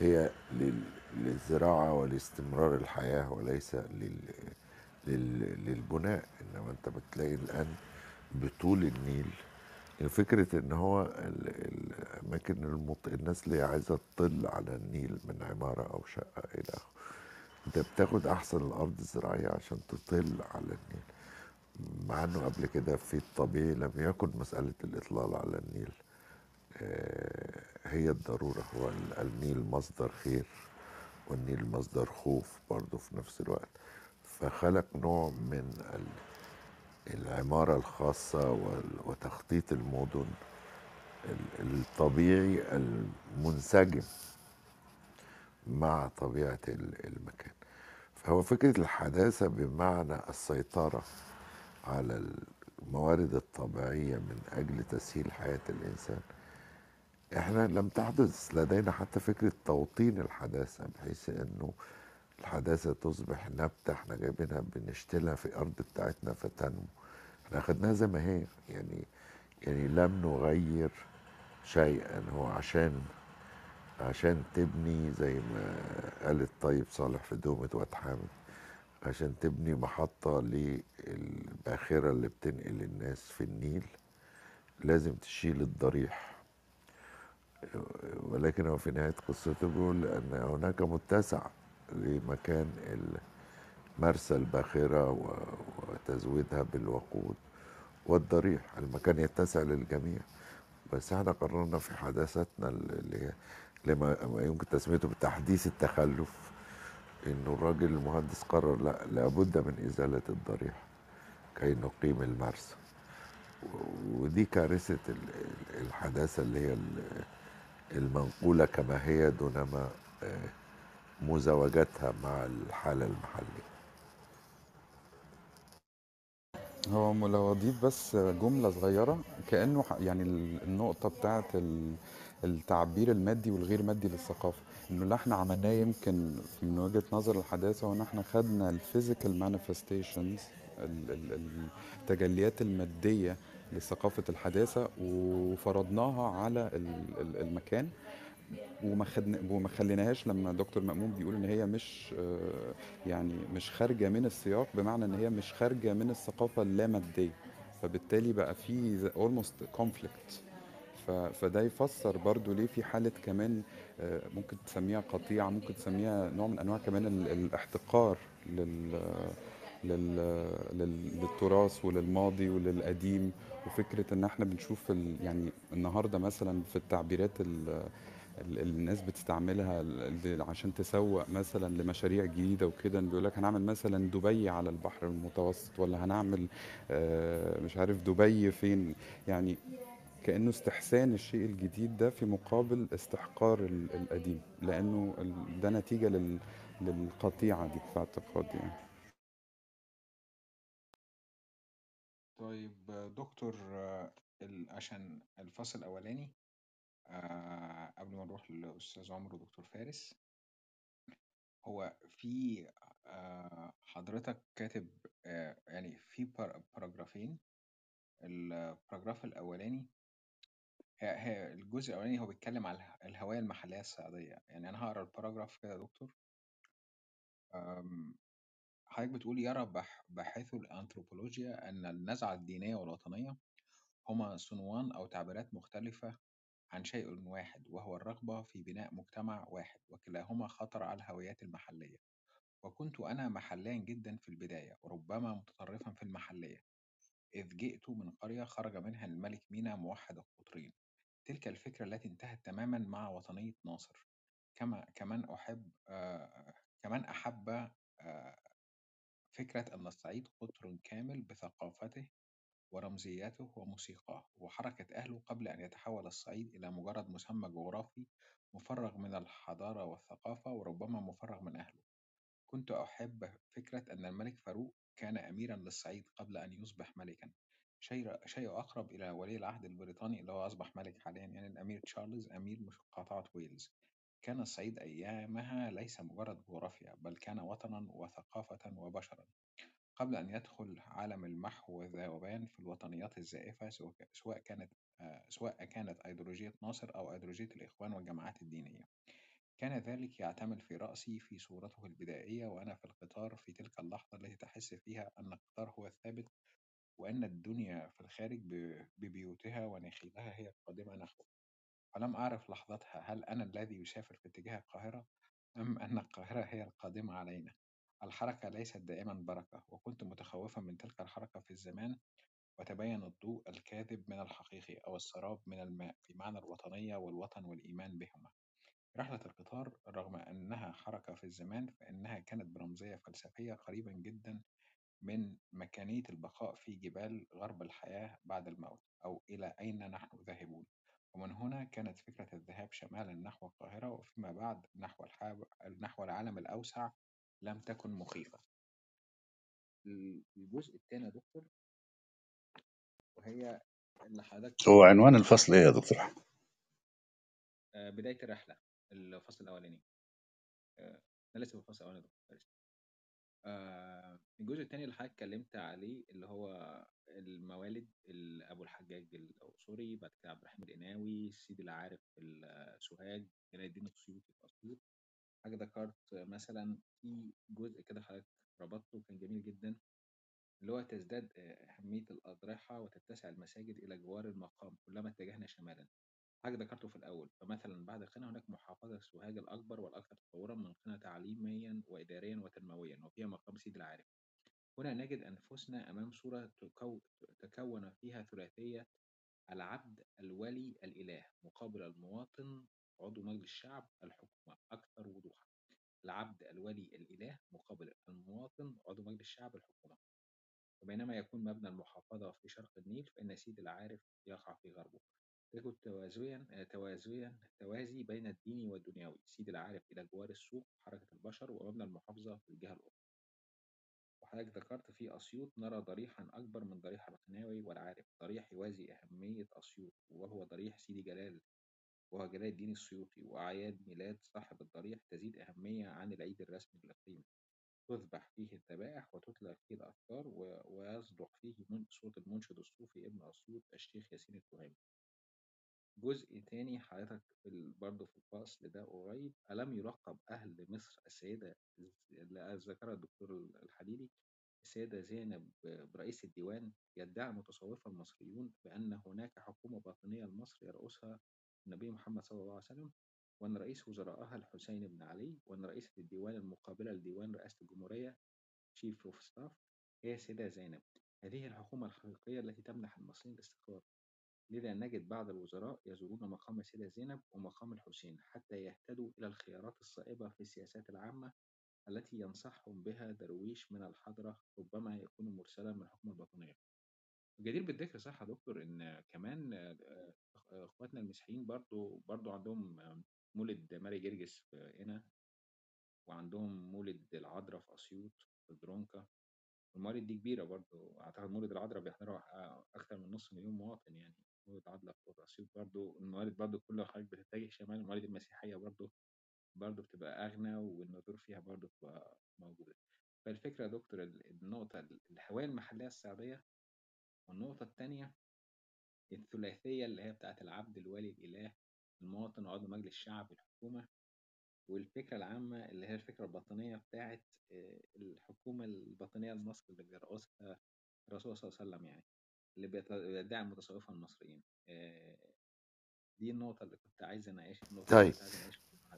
هي لل للزراعة ولاستمرار الحياة وليس لل للبناء إنما أنت بتلاقي الآن بطول النيل. فكرة إن هو ال- الأماكن المط... الناس اللي عايزة تطل على النيل من عمارة أو شقة إلى آخره. أنت بتاخد أحسن الأرض الزراعية عشان تطل على النيل. مع إنه قبل كده في الطبيعي لم يكن مسألة الإطلال على النيل. آه، هي الضرورة. هو ال- النيل مصدر خير والنيل مصدر خوف برضه في نفس الوقت. فخلق نوع من ال- العمارة الخاصة وتخطيط المدن ال- الطبيعي المنسجم مع طبيعة ال- المكان. فهو فكرة الحداثة بمعنى السيطرة على الموارد الطبيعية من أجل تسهيل حياة الإنسان. إحنا لم تحدث لدينا حتى فكرة توطين الحداثة بحيث إنه الحداثة تصبح نبتة إحنا جايبينها بنشتلها في الأرض بتاعتنا فتنمو. إحنا أخدناها زي ما هي يعني يعني لم نغير شيئا. هو عشان عشان تبني زي ما قال الطيب صالح في دومة واد حامد عشان تبني محطة للباخرة اللي بتنقل الناس في النيل لازم تشيل الضريح. ولكن هو في نهاية قصته بيقول أن هناك متسع لمكان مرسى الباخرة وتزويدها بالوقود والضريح. المكان يتسع للجميع. بس إحنا قررنا في حداثتنا اللي لما ما يمكن تسميته بتحديث التخلف إنه الراجل المهندس قرر لا لابد من إزالة الضريح كي نقيم المرسى. ودي كارثة ال- ال- الحداثة اللي هي ال- المنقولة كما هي دونما آه، مزاوجتها مع الحالة المحلية. هو لو اضيف بس جملة صغيرة كأنه يعني ال- النقطة بتاعه ال- التعبير المادي والغير مادي للثقافة. إنه اللي إحنا عملناه يمكن من وجهة نظر الحداثة وان إحنا خدنا ال physical manifestations التجليات المادية لثقافة الحداثة وفرضناها على ال- ال- المكان. وما خدنا وما خليناهاش لما دكتور مأمون بيقول إن هي مش آه، يعني مش خارجة من السياق بمعنى إن هي مش خارجة من الثقافة اللامادية. فبالتالي بقى في conflict. ف- فده يفسر برضو ليه في حالة كمان آه، ممكن تسميها قطيعة ممكن تسميها نوع من أنواع كمان ال- الاحتقار لل لل لل- للتراث وللماضي وللقديم. وفكرة إن إحنا بنشوف يعني النهاردة مثلا في التعبيرات ال ال- الناس بتستعملها عشان تسوق مثلا لمشاريع جديدة وكده بيقول لك هنعمل مثلا دبي على البحر المتوسط ولا هنعمل آه، مش عارف دبي فين. يعني كأنه استحسان الشيء الجديد ده في مقابل استحقار ال- القديم لأنه ده نتيجة لل للقطيعة دي في اعتقادي يعني. طيب دكتور آه، عشان الفصل الأولاني آه، قبل ما نروح للأستاذ عمرو ودكتور فارس هو في آه، حضرتك كاتب آه، يعني في para- paragraphين ال paragraph الأولاني الجزء الأولاني هو بيتكلم على اله- الهوية المحلية الصعيدية يعني أنا هقرأ الباراجراف كده يا دكتور. حضرتك بتقول يرى بح- باحثو الأنثروبولوجيا أن النزعة الدينية والوطنية هما صنوان أو تعبيرات مختلفة عن شيء واحد وهو الرغبة في بناء مجتمع واحد وكلاهما خطر على الهويات المحلية. وكنت أنا محليا جدا في البداية وربما متطرفا في المحلية. إذ جئت من قرية خرج منها الملك مينا موحد القطرين. تلك الفكرة التي انتهت تماما مع وطنية ناصر. كما كمان أحب آه كمان أحب آه فكرة أن الصعيد قطر كامل بثقافته ورمزياته وموسيقاه وحركة أهله قبل أن يتحول الصعيد إلى مجرد مسمى جغرافي مفرغ من الحضارة والثقافة وربما مفرغ من أهله. كنت أحب فكرة أن الملك فاروق كان أميرا للصعيد قبل أن يصبح ملكا. شيء أقرب إلى ولي العهد البريطاني اللي هو أصبح ملك حاليا يعني الأمير تشارلز أمير مقاطعة ويلز. كان الصعيد أيامها ليس مجرد جغرافيا بل كان وطنا وثقافة وبشرا. قبل أن يدخل عالم المحو والذوبان في الوطنيات الزائفة سواء كانت سواء كانت أيديولوجية ناصر أو أيديولوجية الإخوان والجماعات الدينية. كان ذلك يعتمل في رأسي في صورته البدائية وأنا في القطار في تلك اللحظة التي تحس فيها أن القطار هو الثابت وأن الدنيا في الخارج ببيوتها ونخيلها هي القادمة نحوه ولم أعرف لحظتها هل أنا الذي يسافر في اتجاه القاهرة أم أن القاهرة هي القادمة علينا. الحركة ليست دائما بركة وكنت متخوفا من تلك الحركة في الزمان وتبين الضوء الكاذب من الحقيقي أو السراب من الماء في معنى الوطنية والوطن والإيمان بهما. رحلة القطار رغم أنها حركة في الزمان فإنها كانت برمزية فلسفية قريبا جدا من مكانية البقاء في جبال غرب الحياة بعد الموت أو إلى أين نحن ذاهبون. ومن هنا كانت فكرة الذهاب شمالا نحو القاهرة وفيما بعد نحو, الحاب... نحو العالم الأوسع لم تكن مخيفة. الجزء الثاني يا دكتور وهي اللي حضرتك هو عنوان الفصل إيه يا دكتور أحمد؟ آه، بداية الرحلة الفصل الأولاني. آه، أنا لسه في الفصل الأولاني يا دكتور آه، الجزء الثاني اللي حضرتك اتكلمت عليه اللي هو الموالد أبو الحجاج الأقصري بعد كده عبد الرحيم القناوي سيدي العارف السوهاج جلال الدين السيوطي في حاجة ذكرت مثلا في جزء كده حضرتك ربطته كان جميل جدا اللي هو تزداد أهمية الأضرحة وتتسع المساجد إلى جوار المقام كلما اتجهنا شمالا. حاجة ذكرته في الأول فمثلا بعد قنا هناك محافظة سوهاج الأكبر والأكثر تطورا من قنا تعليميا وإداريا وتنمويا وفيها مقام سيدي العارف. هنا نجد أنفسنا أمام صورة تكون فيها ثلاثية العبد الولي الإله مقابل المواطن عضو مجلس الشعب الحكومة أكثر وضوحا. العبد الولي الإله مقابل المواطن عضو مجلس الشعب الحكومة. وبينما يكون مبنى المحافظة في شرق النيل فإن سيد العارف يقع في غربه. يجد توازيا توازيا توازي بين الديني والدنيوي. سيد العارف إلى جوار السوق وحركة البشر ومبنى المحافظة في الجهة الأخرى. وحضرتك ذكرت في أسيوط نرى ضريحا أكبر من ضريح القناوي والعارف. ضريح يوازي أهمية أسيوط وهو ضريح سيدي جلال وهو جلال الدين السيوطي وأعياد ميلاد صاحب الضريح تزيد أهمية عن العيد الرسمي للإقليم تذبح فيه الذبائح وتتلى فيه الأفكار ويصدق فيه من صوت المنشد الصوفي ابن أسيوط الشيخ ياسين التهامي. جزء تاني حضرتك برضه في الفصل ده قريب ألم يلقب أهل مصر السيدة اللي ذكرها الدكتور الحديدي السيدة زينب برئيس الديوان يدعي المتصوفة المصريون بأن هناك حكومة باطنية لمصر يرأسها النبي محمد صلى الله عليه وسلم وأن رئيس وزرائها الحسين بن علي وأن رئيسة الديوان المقابلة لديوان رئاسة الجمهورية chief of staff هي السيدة زينب. هذه الحكومة الحقيقية التي تمنح المصريين الاستقرار. لذا نجد بعض الوزراء يزورون مقام السيدة زينب ومقام الحسين حتى يهتدوا إلى الخيارات الصائبة في السياسات العامة التي ينصحهم بها درويش من الحضرة ربما يكون مرسلا من الحكومة الباطنية. جدير بالذكر صح يا دكتور إن كمان أخواتنا المسيحيين برضو برضو عندهم مولد ماري جرجس في هنا وعندهم مولد العذراء في أسيوط في درونكا. الموالد دي كبيرة برضو أعتقد مولد العذراء بيحضرها أكثر من نص مليون مواطن يعني مولد العذراء في أسيوط برضو. الموالد برضو كل حاجة بتتجه شمال الموالد المسيحية برضو برضو بتبقى أغنى والنذور فيها برضو بتبقى موجودة. فالفكرة يا دكتور النقطة الهوية المحلية الصعيدية والنقطة الثانية الثلاثية اللي هي بتاعت العبد الولي الإله المواطن عضو مجلس الشعب الحكومة والفكرة العامة اللي هي الفكرة الباطنية بتاعت الحكومة الباطنية لمصر اللي بيرأسها الرسول صلى الله عليه وسلم يعني اللي بيدعي المتصوفة المصريين. دي النقطة اللي كنت عايز أناقشها طيب.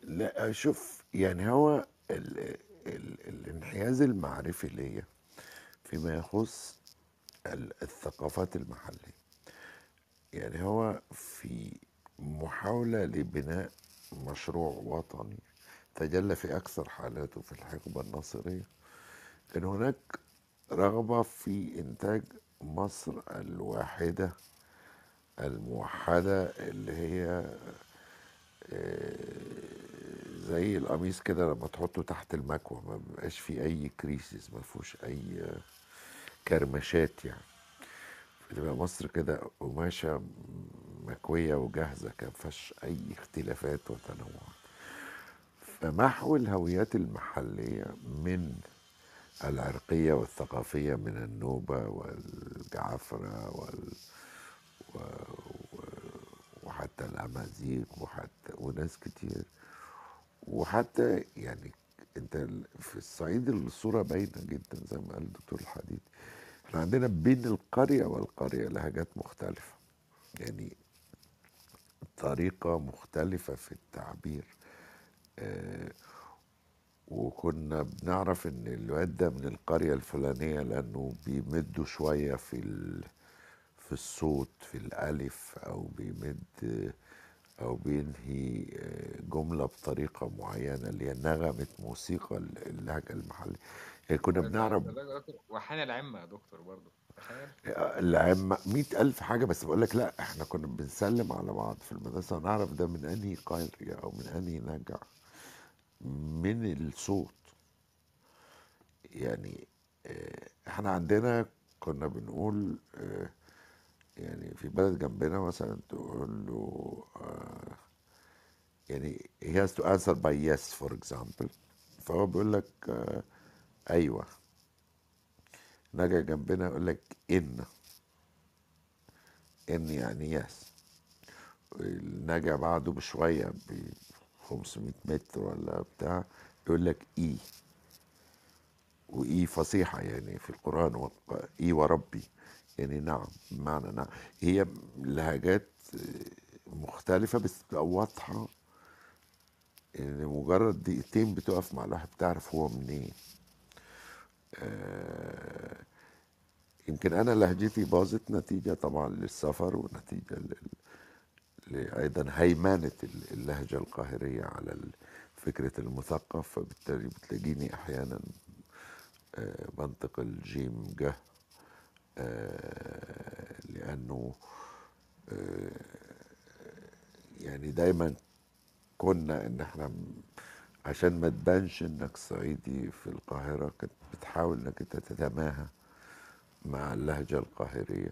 لا شوف يعني هو ال ال الانحياز المعرفي ليا فيما يخص الثقافات المحلية. يعني هو في محاولة لبناء مشروع وطني تجلى في أكثر حالاته في الحقبة الناصرية كان هناك رغبة في إنتاج مصر الواحدة الموحدة اللي هي آه، زي القميص كده لما تحطه تحت المكوى ما بيبقاش فيه أي كريسيس ما فيهوش أي كرمشات يعني. بتبقى مصر كده قماشة مكوية وجاهزة كان فيهاش أي اختلافات وتنوعات فمحو الهويات المحلية من العرقية والثقافية من النوبة والجعفرة وال... و... و... وحتى الأمازيغ وحتى وناس كتير. وحتى يعني انت في الصعيد الصورة باينة جدا زي ما قال الدكتور الحديد. إحنا عندنا بين القرية والقرية لهجات مختلفة. يعني طريقة مختلفة في التعبير. آه، وكنا بنعرف إن الواد ده من القرية الفلانية لأنه بيمدوا شوية في ال... في الصوت في الألف أو بيمد أو بينهي آه، جملة بطريقة معينة اللي هي نغمة موسيقى اللهجة المحلية. كنا بنعرف وحان العمة يا دكتور برضه تخيل. العم مئة ألف حاجة بس بقول لك لا إحنا كنا بنسلم على بعض في المدرسة ونعرف ده من أنهي قرية أو من أنهي نجع من الصوت. يعني آه، إحنا عندنا كنا بنقول آه، يعني في بلد جنبنا مثلا تقول له آه، يعني he has to answer by yes for example. فهو بيقول لك آه، أيوه. نجا جنبنا يقول لك إن. إن يعني يس نجا بعده بشوية ب 500 متر ولا بتاع يقول لك إي. وإي فصيحة يعني في القرآن إي وربي. يعني نعم بمعنى نعم. هي لهجات مختلفة بس بتبقى واضحة. يعني مجرد دقيقتين بتقف مع الواحد بتعرف هو منين. آه، يمكن أنا لهجتي باظت نتيجة طبعا للسفر ونتيجة لل... أيضا هيمنة ال- اللهجة القاهرية على فكرة المثقف فبالتالي بتلاقيني أحيانا آه، بنطق الجيم جه آه، لأنه يعني دايما كنا إن إحنا عشان ما تبانش انك صعيدي في القاهرة كنت بتحاول انك انت تتماهى مع اللهجة القاهرية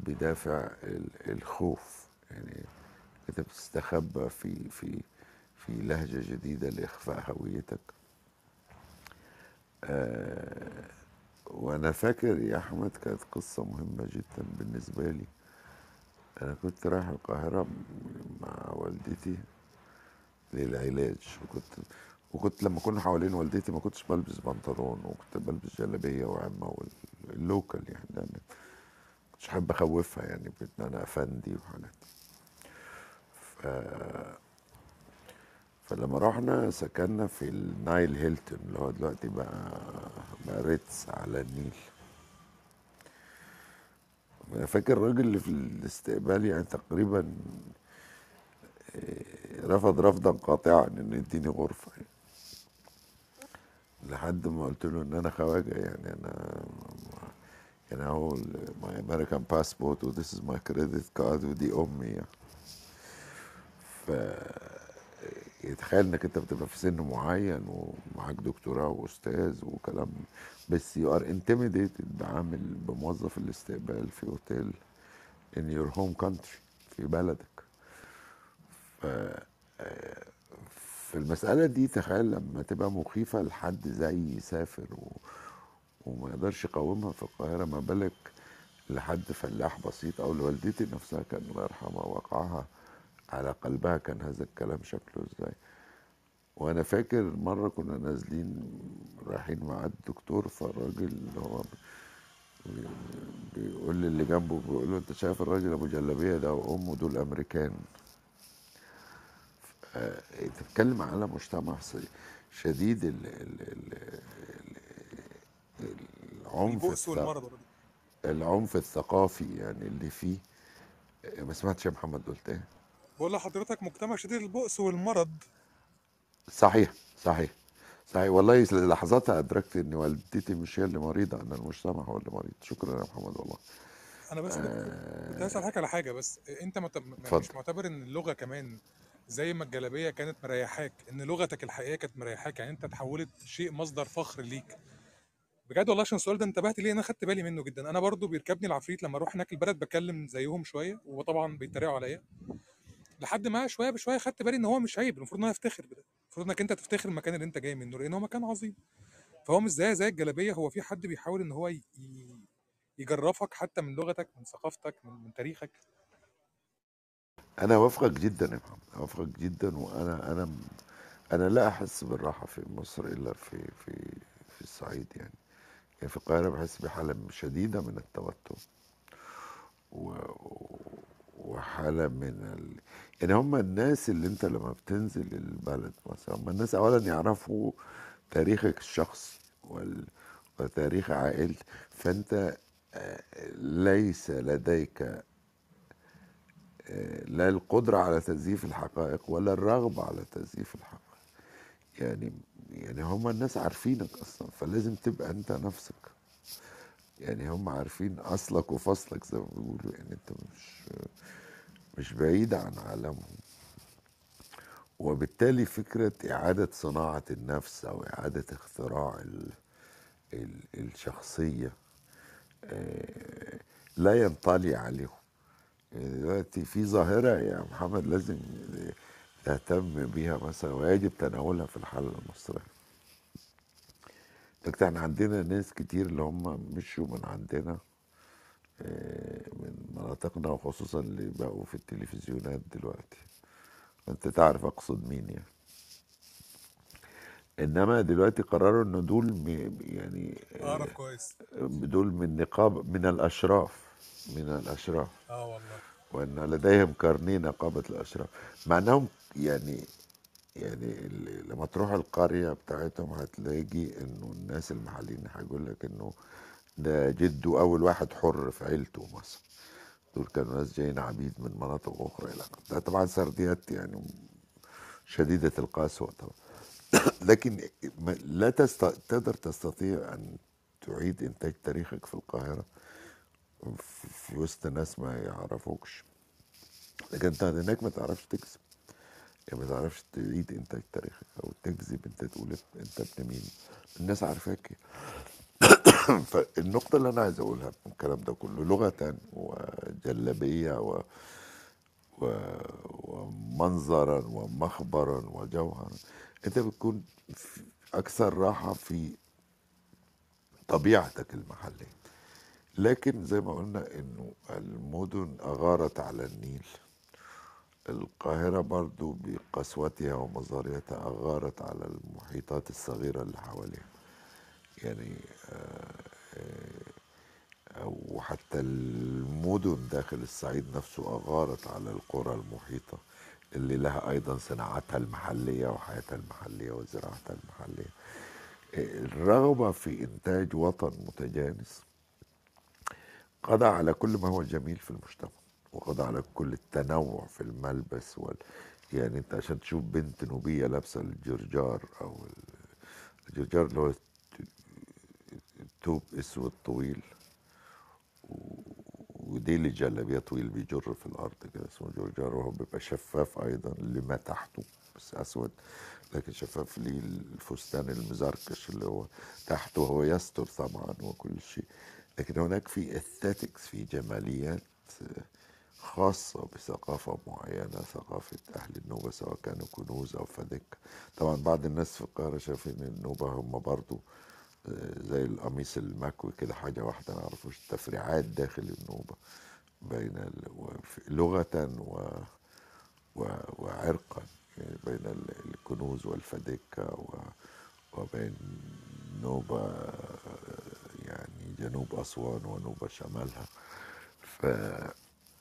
بدافع ال- الخوف. يعني انت بتستخبى في في في لهجة جديدة لإخفاء هويتك. آه وأنا فاكر يا احمد كانت قصة مهمة جدا بالنسبة لي. أنا كنت رايح القاهرة مع والدتي. للعلاج. وكنت وكنت لما كنا حوالين والدتي ما كنتش بلبس بنطلون وكنت بلبس جلابية وعمه وال local يعني لأن مش حابب أخوفها يعني بإن أنا أفندي وحاجات. ف... فلما رحنا سكننا في النايل هيلتون اللي هو دلوقتي بقى بقى ريتز على النيل. أنا فاكر الراجل اللي في الاستقبال يعني تقريبا رفض رفضا قاطعا انه يديني غرفة يعني. لحد ما قلت له إن أنا خواجة يعني أنا يعني هو my American passport and this is my credit card ودي أمي يعني. ف يتخيل إنك أنت بتبقى في سن معين ومعاك دكتوراه وأستاذ وكلام بس you are intimidated بعامل بموظف الاستقبال في أوتيل in your home country في بلدك في المسألة دي تخيل لما تبقى مخيفة لحد زي يسافر و... وما يقدرش يقاومها في القاهرة ما بالك لحد فلاح بسيط أو لوالدتي نفسها كان الله يرحمها وقعها على قلبها كان هذا الكلام شكله إزاي. وأنا فاكر مرة كنا نازلين رايحين مع الدكتور فالراجل اللي هو بي- بيقول لي اللي جنبه بيقول له أنت شايف الراجل أبو جلابية ده وأمه دول أمريكان؟ آه، انت بتتكلم على مجتمع شديد ال ال ال ال العنف. العنف الثقافي يعني اللي فيه. آه، ما سمعتش يا محمد قلت إيه؟ بقول لحضرتك مجتمع شديد البؤس والمرض. صحيح صحيح صحيح. والله لحظاتها أدركت إن والدتي مش هي اللي مريضة أنا المجتمع هو اللي مريض. شكرا يا محمد والله. أنا بس كنت عايز أسأل آه، حضرتك على حاجة بس. أنت مت... مش معتبر إن اللغة كمان زي ما الجلابية كانت مريحاك إن لغتك الحقيقية كانت مريحاك يعني أنت تحولت شيء مصدر فخر ليك. بجد والله عشان السؤال ده انتبهت ليه؟ أنا خدت بالي منه جدا. أنا برضو بيركبني العفريت لما أروح هناك البلد بتكلم زيهم شوية وطبعا بيتريقوا عليا. لحد ما شوية بشوية خدت بالي إن هو مش عيب المفروض إن أنا أفتخر بده. المفروض إنك أنت تفتخر المكان اللي أنت جاي منه لأن هو مكان عظيم. فهو مش زي زي الجلابية. هو في حد بيحاول إن هو يجرفك حتى من لغتك من ثقافتك من, من تاريخك. أنا وافقك جدا يا محمد. اوافقك جدا وأنا أنا أنا لا أحس بالراحة في مصر إلا في في في الصعيد يعني. يعني في القاهرة بحس بحالة شديدة من التوتر و وحالة من ال... يعني هم الناس اللي أنت لما بتنزل البلد مثلا هم الناس اولا يعرفوا تاريخك الشخصي وال... وتاريخ عائلتك. فأنت آه، ليس لديك لا القدرة على تزييف الحقائق ولا الرغبة على تزييف الحقائق. يعني يعني هم الناس عارفينك أصلا فلازم تبقى أنت نفسك. يعني هم عارفين أصلك وفصلك زي ما بيقولوا يعني أنت مش مش بعيد عن عالمهم. وبالتالي فكرة إعادة صناعة النفس أو إعادة اختراع ال ال الشخصية آه، لا ينطلي عليهم. دلوقتي في ظاهرة يا محمد لازم تهتم بيها مثلا ويجب تناولها في الحالة المصرية. لكن إحنا عندنا ناس كتير اللي هم مشوا من عندنا آه، من مناطقنا وخصوصا اللي بقوا في التلفزيونات دلوقتي. انت تعرف اقصد مين يعني. انما دلوقتي قرروا ان دول يعني اعرف كويس. دول من نقاب من الأشراف. من الأشراف. آه والله. وإن لديهم كارنيه نقابه الأشراف. مع إنهم يعني يعني لما تروح القرية بتاعتهم هتلاقي إنه الناس المحليين هيقول لك إنه ده جده أول واحد حر في عيلته مثلا. دول كانوا ناس جايين عبيد من مناطق أخرى إلى آخره. ده طبعا سرديات يعني شديدة القسوة طبعا. لكن لا تست... تقدر تستطيع أن تعيد إنتاج تاريخك في القاهرة في وسط ناس ما يعرفوكش. لكن انت هناك ما تعرفش تكذب. يعني ما تعرفش تعيد إنتاج تاريخك أو تكذب أنت تقول أنت ابن مين. الناس عارفاك. فالنقطة اللي أنا عايز أقولها من الكلام ده كله لغة وجلبية و... و... ومنظرا ومخبرا وجوهرا أنت بتكون أكثر راحة في طبيعتك المحلية. لكن زي ما قلنا إنه المدن أغارت على النيل. القاهرة برضو بقسوتها ومظهريتها أغارت على المحيطات الصغيرة اللي حواليها. يعني آه، آه، أو حتى المدن داخل الصعيد نفسه أغارت على القرى المحيطة اللي لها أيضا صناعتها المحلية وحياتها المحلية وزراعتها المحلية. آه، الرغبة في إنتاج وطن متجانس قضى على كل ما هو جميل في المجتمع وقضى على كل التنوع في الملبس وال... يعني انت عشان تشوف بنت نوبية لابسة الجرجار أو الجرجار اللي هو توب أسود طويل و- وديل الجلابيه طويل بيجر في الأرض كده اسمه جرجار وهو بيبقى شفاف أيضا لما تحته بس أسود لكن شفاف ليه الفستان المزركش اللي هو تحته هو يستر طبعا وكل شيء. لكن هناك في اثيتكس في جماليات خاصة بثقافة معينة ثقافة أهل النوبة سواء كانوا كنوز أو فدك طبعا بعض الناس في القاهرة شايفين النوبة هم برضو آه، زي القميص المكوي كده حاجة واحدة ما يعرفوش التفريعات داخل النوبة بين لغة و... و... وعرقا يعني بين ال- الكنوز والفدكة و... وبين نوبة آه، يعني جنوب أسوان ونوبة شمالها.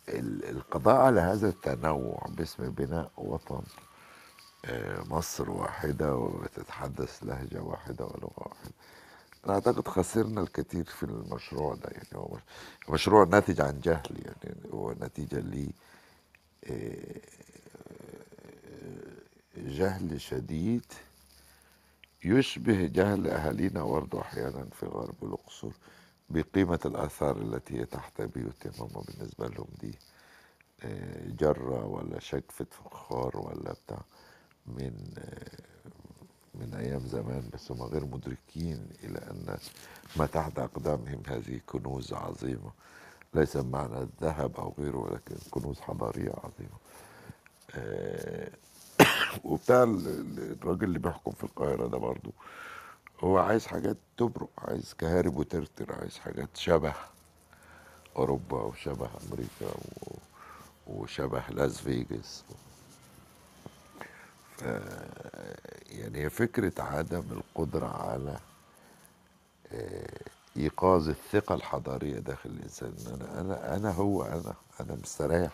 فالقضاء على هذا التنوع باسم بناء وطن آه، مصر واحدة وتتحدث لهجة واحدة ولغة واحدة. أنا أعتقد خسرنا الكثير في المشروع ده يعني هو مش- مشروع ناتج عن جهل يعني هو نتيجة ل جهل شديد يشبه جهل أهالينا برضه أحيانا في غرب الأقصر بقيمة الآثار التي هي تحت بيوتهم هم بالنسبة لهم دي آه، جرة ولا شقفة فخار ولا بتاع. من آه، من أيام زمان بس هم غير مدركين إلى أن ما تحت أقدامهم هذه كنوز عظيمة. ليس بمعنى الذهب أو غيره ولكن كنوز حضارية عظيمة. آه، وبتاع ال- ال- الراجل اللي بيحكم في القاهرة ده برضو هو عايز حاجات تبرق عايز كهارب وترتر عايز حاجات شبه أوروبا وشبه أمريكا و- وشبه لاس فيجاس. ف يعني هي فكرة عدم القدرة على آه، إيقاظ الثقة الحضارية داخل الإنسان. إن أنا أنا أنا هو أنا أنا مستريح.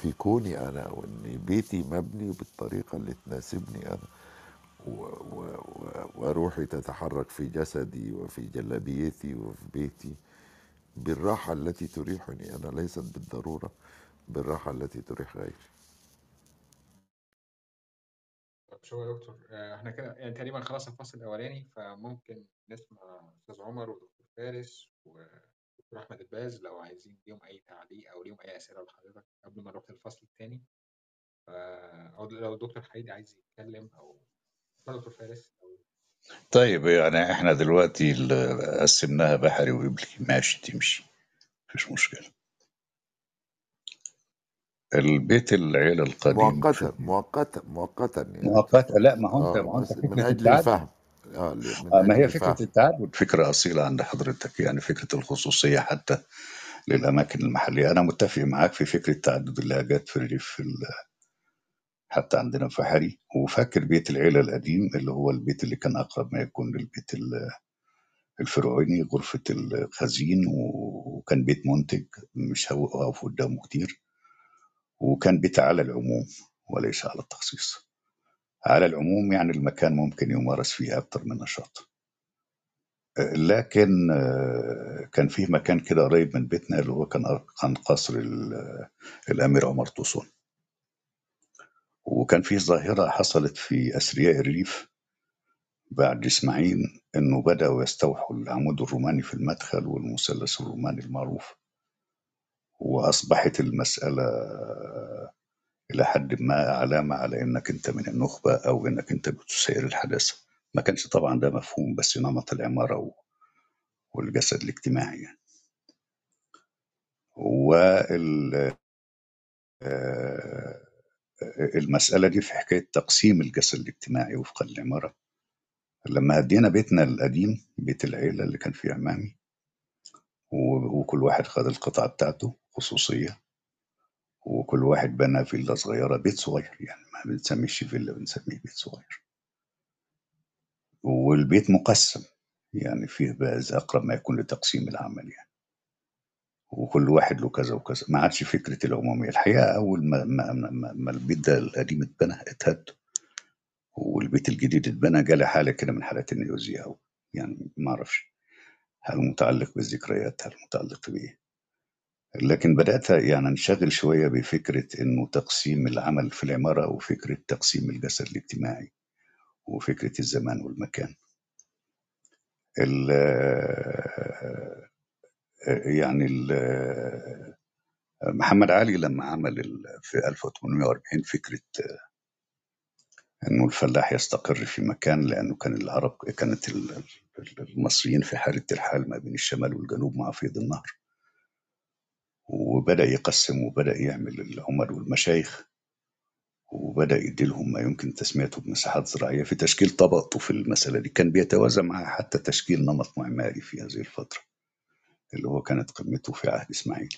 في كوني أنا وإن بيتي مبني بالطريقة اللي تناسبني أنا و و و وروحي تتحرك في جسدي وفي جلابيتي وفي بيتي بالراحة التي تريحني. أنا ليست بالضرورة بالراحة التي تريح غيري. طب شو يا دكتور. آه، إحنا كده يعني تقريبا خلاص الفصل الأولاني فممكن نسمع أستاذ عمر ودكتور فارس ودكتور احمد الباز لو عايزين ليهم أي تعليق أو ليهم أي أسئلة لحضرتك قبل ما نروح للفصل الثاني أو لو الدكتور حيدي عايز يتكلم أو اتفضل دكتور فارس أو طيب يعني إحنا دلوقتي قسمناها بحري وقبلي ماشي تمشي. مفيش مشكلة. البيت العيلة القديم مؤقتا مؤقتا مؤقتا يعني. مؤقتة لا ما هو أنت آه ما هو أنت من التعدد الفهم. آه آه، ما أجل هي فكرة الفهم التعدد فكرة أصيلة عند حضرتك يعني فكرة الخصوصية حتى للأماكن المحلية. أنا متفق معاك في فكرة تعدد اللهجات في الريف في ال- حتى عندنا في حري. وفاكر بيت العيلة القديم اللي هو البيت اللي كان أقرب ما يكون للبيت ال- الفرعوني غرفة الخزين. وكان بيت منتج مش هقف قدامه كتير. وكان بيت على العموم وليس على التخصيص. على العموم يعني المكان ممكن يمارس فيه أكتر من نشاط. لكن آه، كان فيه مكان كده قريب من بيتنا اللي هو كان كان قصر ال- الأمير عمر طوسون. وكان فيه ظاهرة حصلت في أثرياء الريف بعد إسماعيل إنه بدأوا يستوحوا العمود الروماني في المدخل والمثلث الروماني المعروف وأصبحت المسألة إلى حد ما علامة على إنك أنت من النخبة أو إنك أنت بتسير الحداثة ما كانش طبعا ده مفهوم بس نمط العمارة و- والجسد الاجتماعي يعني. وال آه، المسألة دي في حكاية تقسيم الجسد الاجتماعي وفق العمارة. لما هدينا بيتنا القديم بيت العيلة اللي كان فيه عمامي وكل واحد خد القطعة بتاعته خصوصية. وكل واحد بنى فيلا صغيرة بيت صغير يعني ما بنسميش فيلا بنسميه بيت صغير. والبيت مقسم يعني فيه زي أقرب ما يكون لتقسيم العمل يعني. وكل واحد له كذا وكذا ما عادش فكرة العمومية. الحقيقة أول ما, ما, ما, ما البيت ده القديم اتبنى اتهد. والبيت الجديد اتبنى جالي حالة كده من حالات النيوزيا أو يعني ما أعرفش. هل متعلق بالذكريات؟ هل متعلق بإيه؟ لكن بدأت يعني أنشغل شوية بفكرة إنه تقسيم العمل في العمارة وفكرة تقسيم الجسد الاجتماعي وفكرة الزمان والمكان. ال يعني ال محمد علي لما عمل في 1840 فكرة إنه الفلاح يستقر في مكان لأنه كان العرب كانت ال- ال- المصريين في حالة ترحال ما بين الشمال والجنوب مع فيض النهر. وبدأ يقسم وبدأ يعمل العمر والمشايخ وبدأ يديلهم ما يمكن تسميته بمساحات زراعية في تشكيل طبقته في المسألة دي. كان بيتوازى مع حتى تشكيل نمط معماري في هذه الفترة اللي هو كانت قمته في عهد إسماعيل.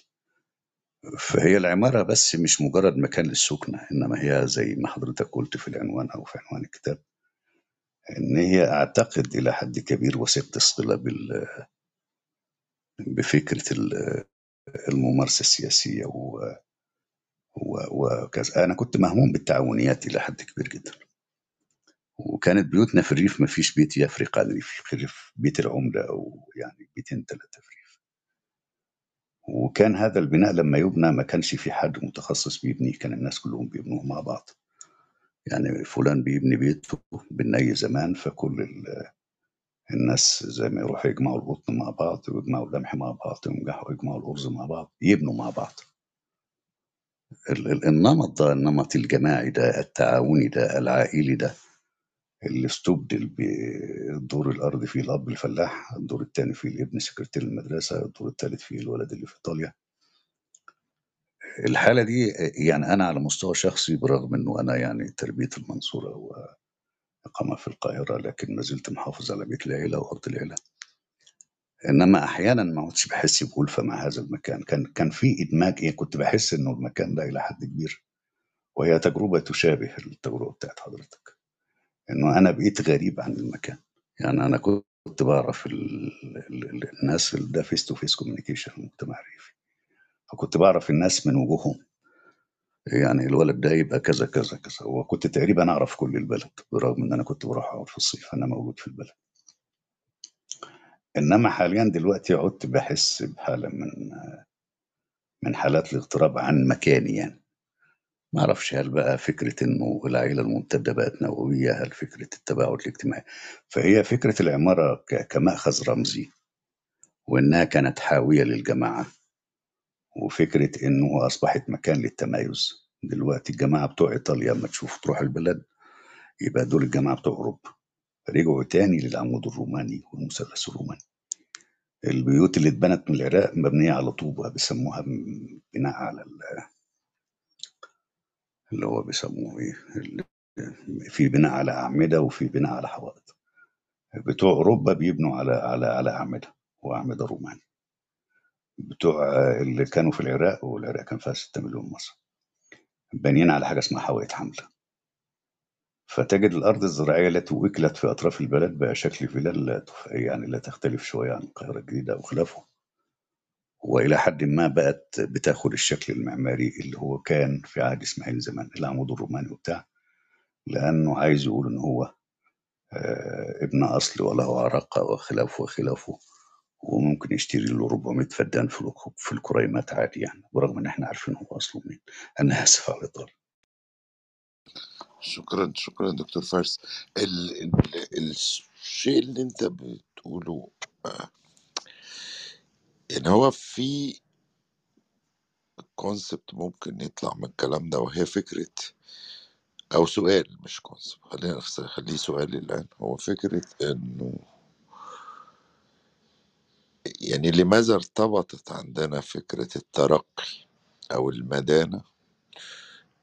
فهي العمارة بس مش مجرد مكان للسكنة إنما هي زي ما حضرتك قلت في العنوان أو في عنوان الكتاب إن هي أعتقد إلى حد كبير وثيقة الصلة بال- بفكرة الممارسة السياسية و- وكذا أنا كنت مهموم بالتعاونيات إلى حد كبير جدا. وكانت بيوتنا في الريف ما فيش بيت يفرق عن الريف بيت العمدة أو يعني بيتين ثلاثة في الريف. وكان هذا البناء لما يبنى ما كانش في حد متخصص بيبنيه كان الناس كلهم بيبنوه مع بعض. يعني فلان بيبني بيته بالني زمان فكل الناس زي ما يروحوا يجمعوا القطن مع بعض ويجمعوا القمح مع بعض وينجحوا يجمعوا الأرز مع بعض يبنوا مع بعض. ال- ال- النمط ده النمط الجماعي ده التعاوني ده العائلي ده اللي استبدل بالدور الأرضي فيه الأب الفلاح الدور الثاني فيه الابن سكرتير المدرسة الدور الثالث فيه الولد اللي في إيطاليا. الحالة دي يعني أنا على مستوى شخصي برغم إنه أنا يعني تربية المنصورة وإقامة في القاهرة لكن ما زلت محافظ على بيت العيلة وأرض العيلة. إنما أحيانا ما كنتش بحس بألفة مع هذا المكان. كان كان في إدماج إيه كنت بحس إنه المكان ده إلى حد كبير. وهي تجربة تشابه التجربة بتاعت حضرتك. إنه أنا بقيت غريب عن المكان. يعني أنا كنت بعرف ال... ال... ال- الناس ده face to face communication المجتمع الريفي. فكنت بعرف الناس من وجوههم. يعني الولد ده يبقى كذا كذا كذا. وكنت تقريبا أعرف كل البلد برغم إن أنا كنت بروح أقعد في الصيف أنا مولود في البلد. إنما حاليا دلوقتي عدت بحس بحالة من من حالات الاغتراب عن مكاني يعني. ما أعرفش هل بقى فكرة إنه العائله الممتدة بقت نووية هل فكرة التباعد الاجتماعي. فهي فكرة العمارة كمأخذ رمزي وإنها كانت حاوية للجماعة. وفكرة إنه أصبحت مكان للتمايز. دلوقتي الجماعة بتوع إيطاليا لما تشوف تروح البلد يبقى دول الجماعة بتوع أوروبا. رجعوا تاني للعمود الروماني والمثلث الروماني. البيوت اللي اتبنت من العراق مبنية على طوبة بيسموها بناء على ال- اللي هو بيسموه إيه في بناء على أعمدة وفي بناء على حوائط. بتوع أوروبا بيبنوا على على على أعمدة وأعمدة روماني. بتوع آه، اللي كانوا في العراق والعراق كان فيها 6 مليون مصر. بانيين على حاجة اسمها حوائط حملة. فتجد الأرض الزراعية التي وكلت في أطراف البلد بقى شكل فيلل لا تف- يعني لا تختلف شوية عن القاهرة الجديدة أو خلافه وإلى حد ما بقت بتاخد الشكل المعماري اللي هو كان في عهد إسماعيل زمان العمود الروماني وبتاع. لأنه عايز يقول إن هو آه، ابن أصل وله عراقه وخلافه وخلافه. وممكن يشتري له 400 فدان في الك- في الكريمات عادي يعني برغم إن إحنا عارفين هو أصله مين. أنا آسف على الإطالة. شكرا شكرا دكتور فارس. ال ال الشيء اللي أنت بتقوله آه، إن هو في كونسبت ممكن يطلع من الكلام ده وهي فكرة أو سؤال مش كونسبت خلينا نخليه سؤال الآن. هو فكرة إنه يعني لماذا ارتبطت عندنا فكرة الترقي أو المدانة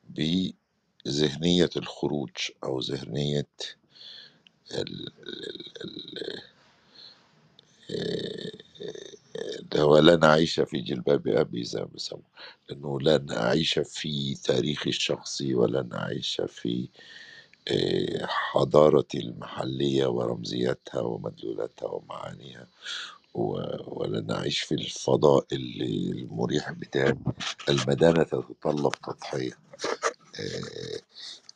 بذهنية الخروج أو ذهنية ال- هو لن أعيش في جلباب أبي زي ما إنه لن أعيش في تاريخي الشخصي ولن أعيش في آه، حضارتي المحلية ورمزياتها ومدلولاتها ومعانيها. و- ولن أعيش في الفضاء اللي المريح بتاعي. المدانة تتطلب تضحية. آه،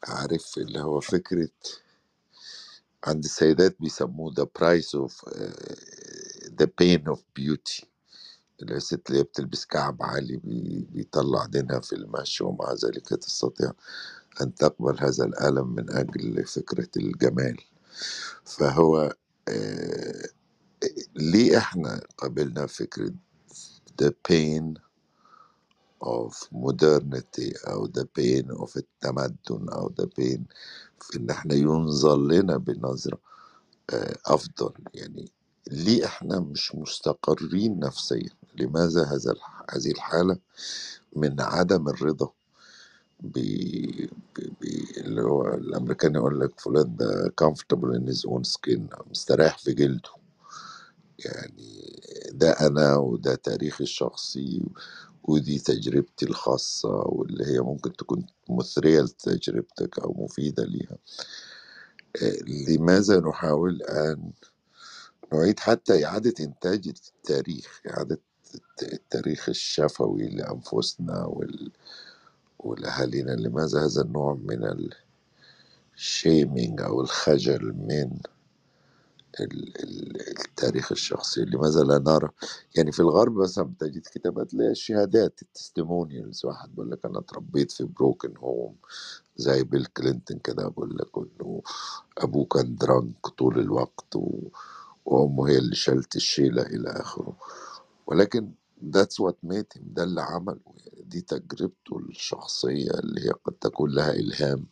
عارف اللي هو فكرة عند السيدات بيسموه the price of uh, the pain of beauty. اللي الست اللي هي بتلبس كعب عالي بي- بيطلع دينها في المشي ومع ذلك تستطيع أن تقبل هذا الألم من أجل فكرة الجمال. فهو آه، ليه إحنا قبلنا فكرة the pain of modernity أو the pain of التمدن أو the pain في إن إحنا ينظر لنا بنظرة آه، أفضل. يعني ليه إحنا مش مستقرين نفسيا؟ لماذا هذا هذه الحالة من عدم الرضا؟ ب... اللي هو الأمريكان يقول لك فلان ده comfortable in his own skin مستريح في جلده. يعني ده أنا وده تاريخي الشخصي ودي تجربتي الخاصة واللي هي ممكن تكون مثرية لتجربتك أو مفيدة ليها. لماذا نحاول أن نعيد حتى إعادة إنتاج التاريخ إعادة الت- التاريخ الشفوي لأنفسنا وال... ولأهالينا لماذا هذا النوع من ال shaming أو الخجل من التاريخ الشخصي لماذا لا نرى. يعني في الغرب مثلا تجد كتابات اللي هي الشهادات ال testimonials. واحد بيقول لك أنا اتربيت في broken home زي بيل كلينتون كده بقول لك إنه أبوه كان drunk طول الوقت. وأمه هي اللي شالت الشيلة إلى آخره. ولكن that's what made him ده اللي عمله. يعني دي تجربته الشخصية اللي هي قد تكون لها إلهام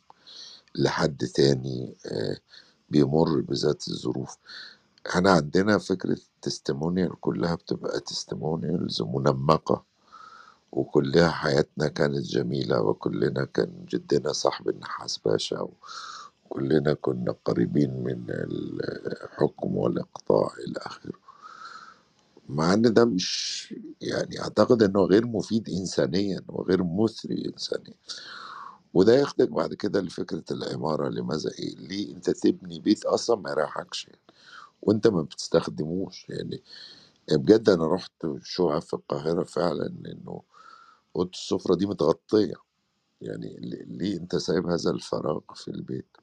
لحد تاني آه، بيمر بذات الظروف. إحنا عندنا فكرة ال testimonial كلها بتبقى testimonials منمقة. وكلها حياتنا كانت جميلة وكلنا كان جدنا صاحب النحاس باشا وكلنا كنا قريبين من الحكم والإقطاع إلى آخره. مع إن ده مش يعني أعتقد إنه غير مفيد انسانيا وغير مثري انسانيا. وده ياخدك بعد كده لفكرة العمارة لماذا إيه ليه أنت تبني بيت أصلا ما يريحكش يعني. وأنت ما بتستخدموش يعني بجد أنا رحت شقق في القاهرة فعلا إنه أوضة السفرة دي متغطية يعني ليه أنت سايب هذا الفراغ في البيت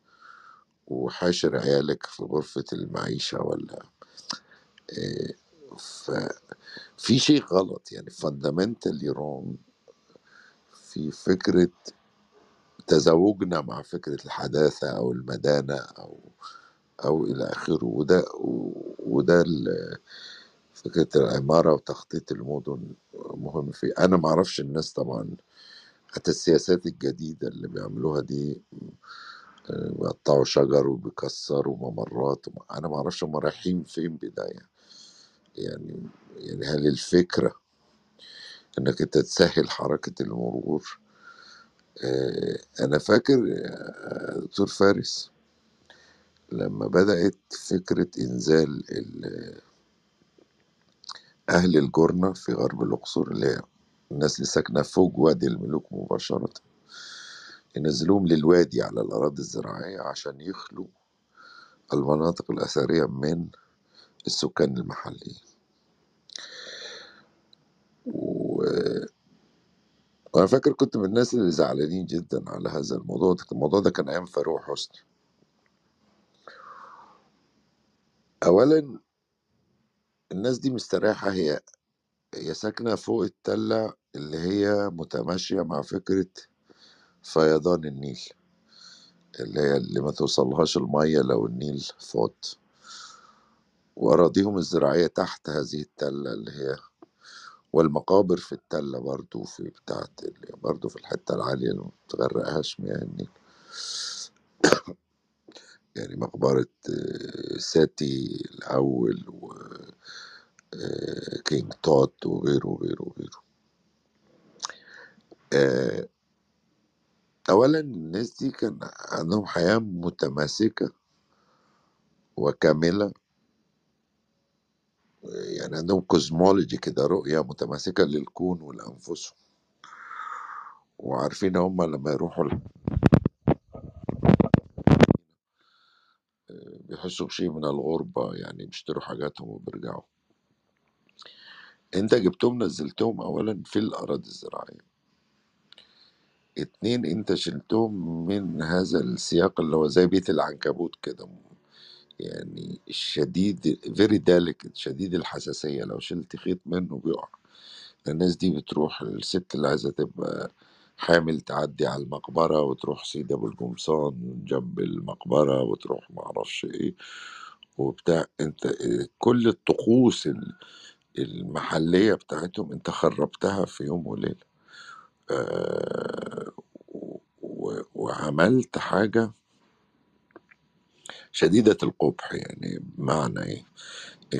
وحاشر عيالك في غرفة المعيشة ولا إيه ففي شيء غلط يعني fundamentally wrong في فكرة تزاوجنا مع فكرة الحداثة أو المدانة أو أو إلى آخره. وده وده فكرة العمارة وتخطيط المدن مهم فيه. أنا معرفش الناس طبعا حتى السياسات الجديدة اللي بيعملوها دي آه، بيقطعوا شجر وبيكسروا ممرات. وم- أنا معرفش هم رايحين فين بداية. يعني يعني هل الفكرة إنك أنت تسهل حركة المرور آه، أنا فاكر آه، دكتور فارس لما بدأت فكرة إنزال ال- أهل الجرنة في غرب الأقصر اللي هي الناس اللي ساكنة فوق وادي الملوك مباشرة ينزلوهم للوادي على الأراضي الزراعية عشان يخلوا المناطق الأثرية من السكان المحليين. و... وأنا فاكر كنت من الناس اللي زعلانين جدا على هذا الموضوع ده. الموضوع ده كان أيام فاروق حسني. أولا الناس دي مستريحة هي هي ساكنة فوق التلة اللي هي متماشية مع فكرة فيضان النيل اللي هي اللي ما توصلهاش المية لو النيل فاض. وأراضيهم الزراعية تحت هذه التلة اللي هي والمقابر في التلة برضو في بتاعت برضو في الحتة العالية اللي ما بتغرقهاش مياه النيل يعني مقبرة آه، ساتي الأول وكينج توت وغيره وغيره وغيره. آه، أولا الناس دي كان عندهم حياة متماسكة وكاملة. يعني عندهم كوزمولوجي كده رؤية متماسكة للكون ولأنفسهم. وعارفين هم لما يروحوا ال- بيحسوا بشيء من الغربة يعني بيشتروا حاجاتهم وبيرجعوا. انت جبتهم نزلتهم اولا في الأراضي الزراعية. اتنين انت شلتهم من هذا السياق اللي هو زي بيت العنكبوت كده. يعني الشديد فيري delicate شديد الحساسية لو شلت خيط منه بيقع. الناس دي بتروح الست اللي عايزة تبقى حامل تعدي على المقبرة وتروح سيدي أبو القمصان جنب المقبرة وتروح معرفش إيه وبتاع. أنت كل الطقوس ال- المحلية بتاعتهم أنت خربتها في يوم وليلة. آه، وعملت حاجة شديدة القبح يعني بمعنى إيه؟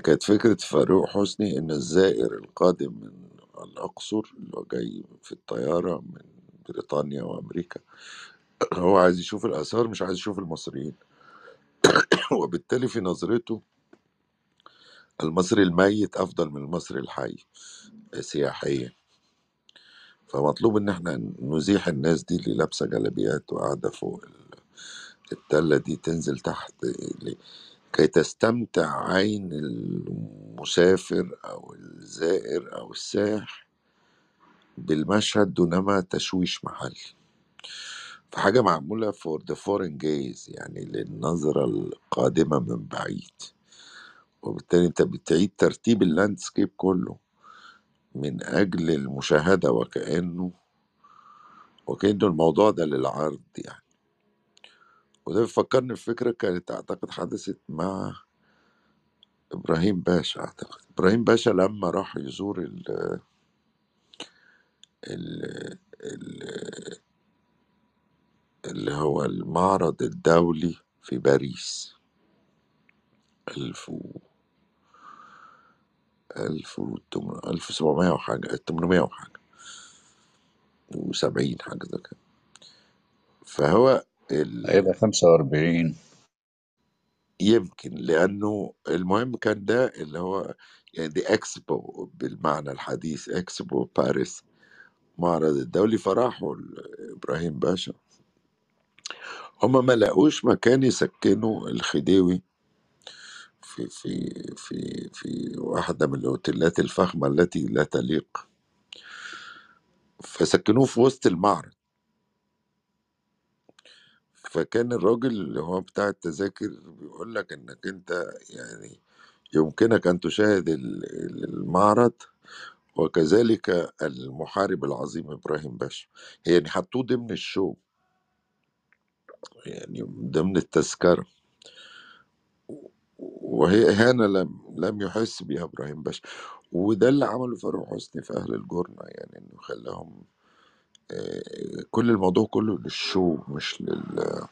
كانت فكرة فاروق حسني إن الزائر القادم من الأقصر اللي هو جاي في الطيارة من بريطانيا وأمريكا هو عايز يشوف الآثار مش عايز يشوف المصريين. وبالتالي في نظرته المصري الميت أفضل من المصري الحي سياحيا. فمطلوب إن إحنا نزيح الناس دي اللي لابسة جلابيات وقاعدة فوق التلة دي تنزل تحت كي تستمتع عين المسافر أو الزائر أو السائح بالمشهد دونما تشويش محلي فحاجة معمولة for the foreign gaze يعني للنظرة القادمة من بعيد. وبالتالي أنت بتعيد ترتيب ال landscape كله من أجل المشاهدة وكأنه وكأنه الموضوع ده للعرض يعني. وده بيفكرني بفكرة كانت أعتقد حدثت مع إبراهيم باشا أعتقد. إبراهيم باشا لما راح يزور ال ال ال اللي هو المعرض الدولي في باريس. ألف و ألف ألف سبعمية وحاجة تمنمية وحاجة. وسبعين حاجة زي كده. فهو ال... هيبقى 45 يمكن لأنه المهم كان ده اللي هو يعني دي اكسبو بالمعنى الحديث اكسبو باريس معرض الدولي فراحوا إبراهيم باشا. هما ما لقوش مكان يسكنوا الخديوي في في في في واحدة من الأوتيلات الفخمة التي لا تليق. فسكنوه في وسط المعرض. فكان الراجل اللي هو بتاع التذاكر بيقول لك إنك أنت يعني يمكنك أن تشاهد ال- ال- المعرض وكذلك المحارب العظيم إبراهيم باشا. يعني حطوه ضمن الشو. يعني ضمن التذكرة. وهي إهانة لم لم يحس بها إبراهيم باشا. وده اللي عمله فاروق حسني في أهل الجرنة يعني إنه خلاهم كل الموضوع كله للشو مش لل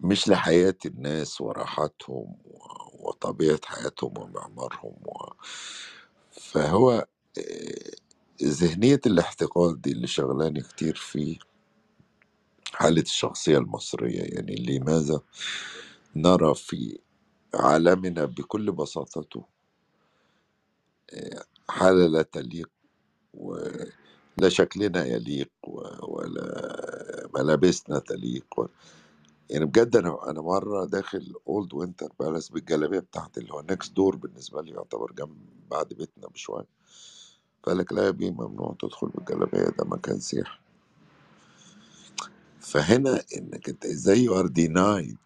مش لحياة الناس وراحتهم و- وطبيعة حياتهم ومعمارهم و... فهو آه، ذهنية الاحتقال دي اللي شغلاني كتير في حالة الشخصية المصرية يعني لماذا نرى في عالمنا بكل بساطته آه، حالة لا تليق ولا شكلنا يليق ولا ملابسنا تليق و... يعني بجد أنا أنا مرة داخل Old Winter Palace بالجلابية بتاعتي اللي هو next door بالنسبة لي يعتبر جنب بعد بيتنا بشوية. فقال لك لا يا بيه ممنوع تدخل بالجلابية ده مكان سياحي فهنا إنك أنت إزاي you are denied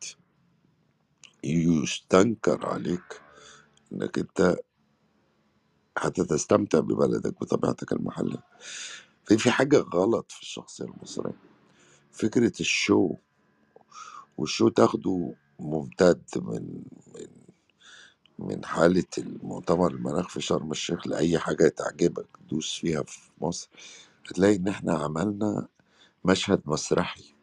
يستنكر عليك إنك أنت حتى تستمتع ببلدك بطبيعتك المحلية. في في حاجة غلط في الشخصية المصرية. فكرة ال show وال show تاخده ممتد من من من حالة المؤتمر المناخ في شرم الشيخ لأي حاجة تعجبك دوس فيها في مصر هتلاقي إن إحنا عملنا مشهد مسرحي.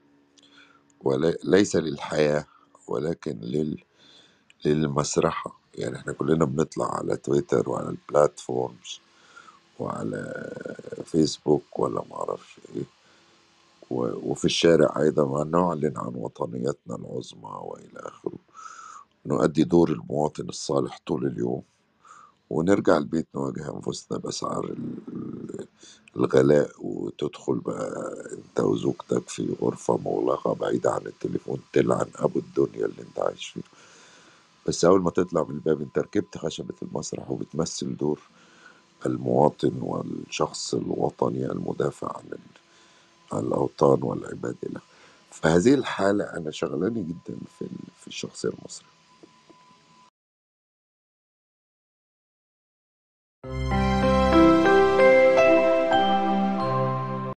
وليس للحياة ولكن لل... للمسرحة. يعني إحنا كلنا بنطلع على تويتر وعلى البلاتفورمز وعلى فيسبوك ولا معرفش إيه. وفي الشارع أيضا نعلن عن وطنيتنا العظمى وإلى آخره. نؤدي دور المواطن الصالح طول اليوم. ونرجع البيت نواجه أنفسنا بأسعار ال- الغلاء وتدخل بقى أنت وزوجتك في غرفة مغلقة بعيدة عن التليفون تلعن أبو الدنيا اللي أنت عايش فيه. بس أول ما تطلع من الباب أنت ركبت خشبة المسرح وبتمثل دور المواطن والشخص الوطني المدافع عن ال- عن الأوطان والعباد له. فهذه الحالة أنا شغلاني جدا في في الشخصية المصرية.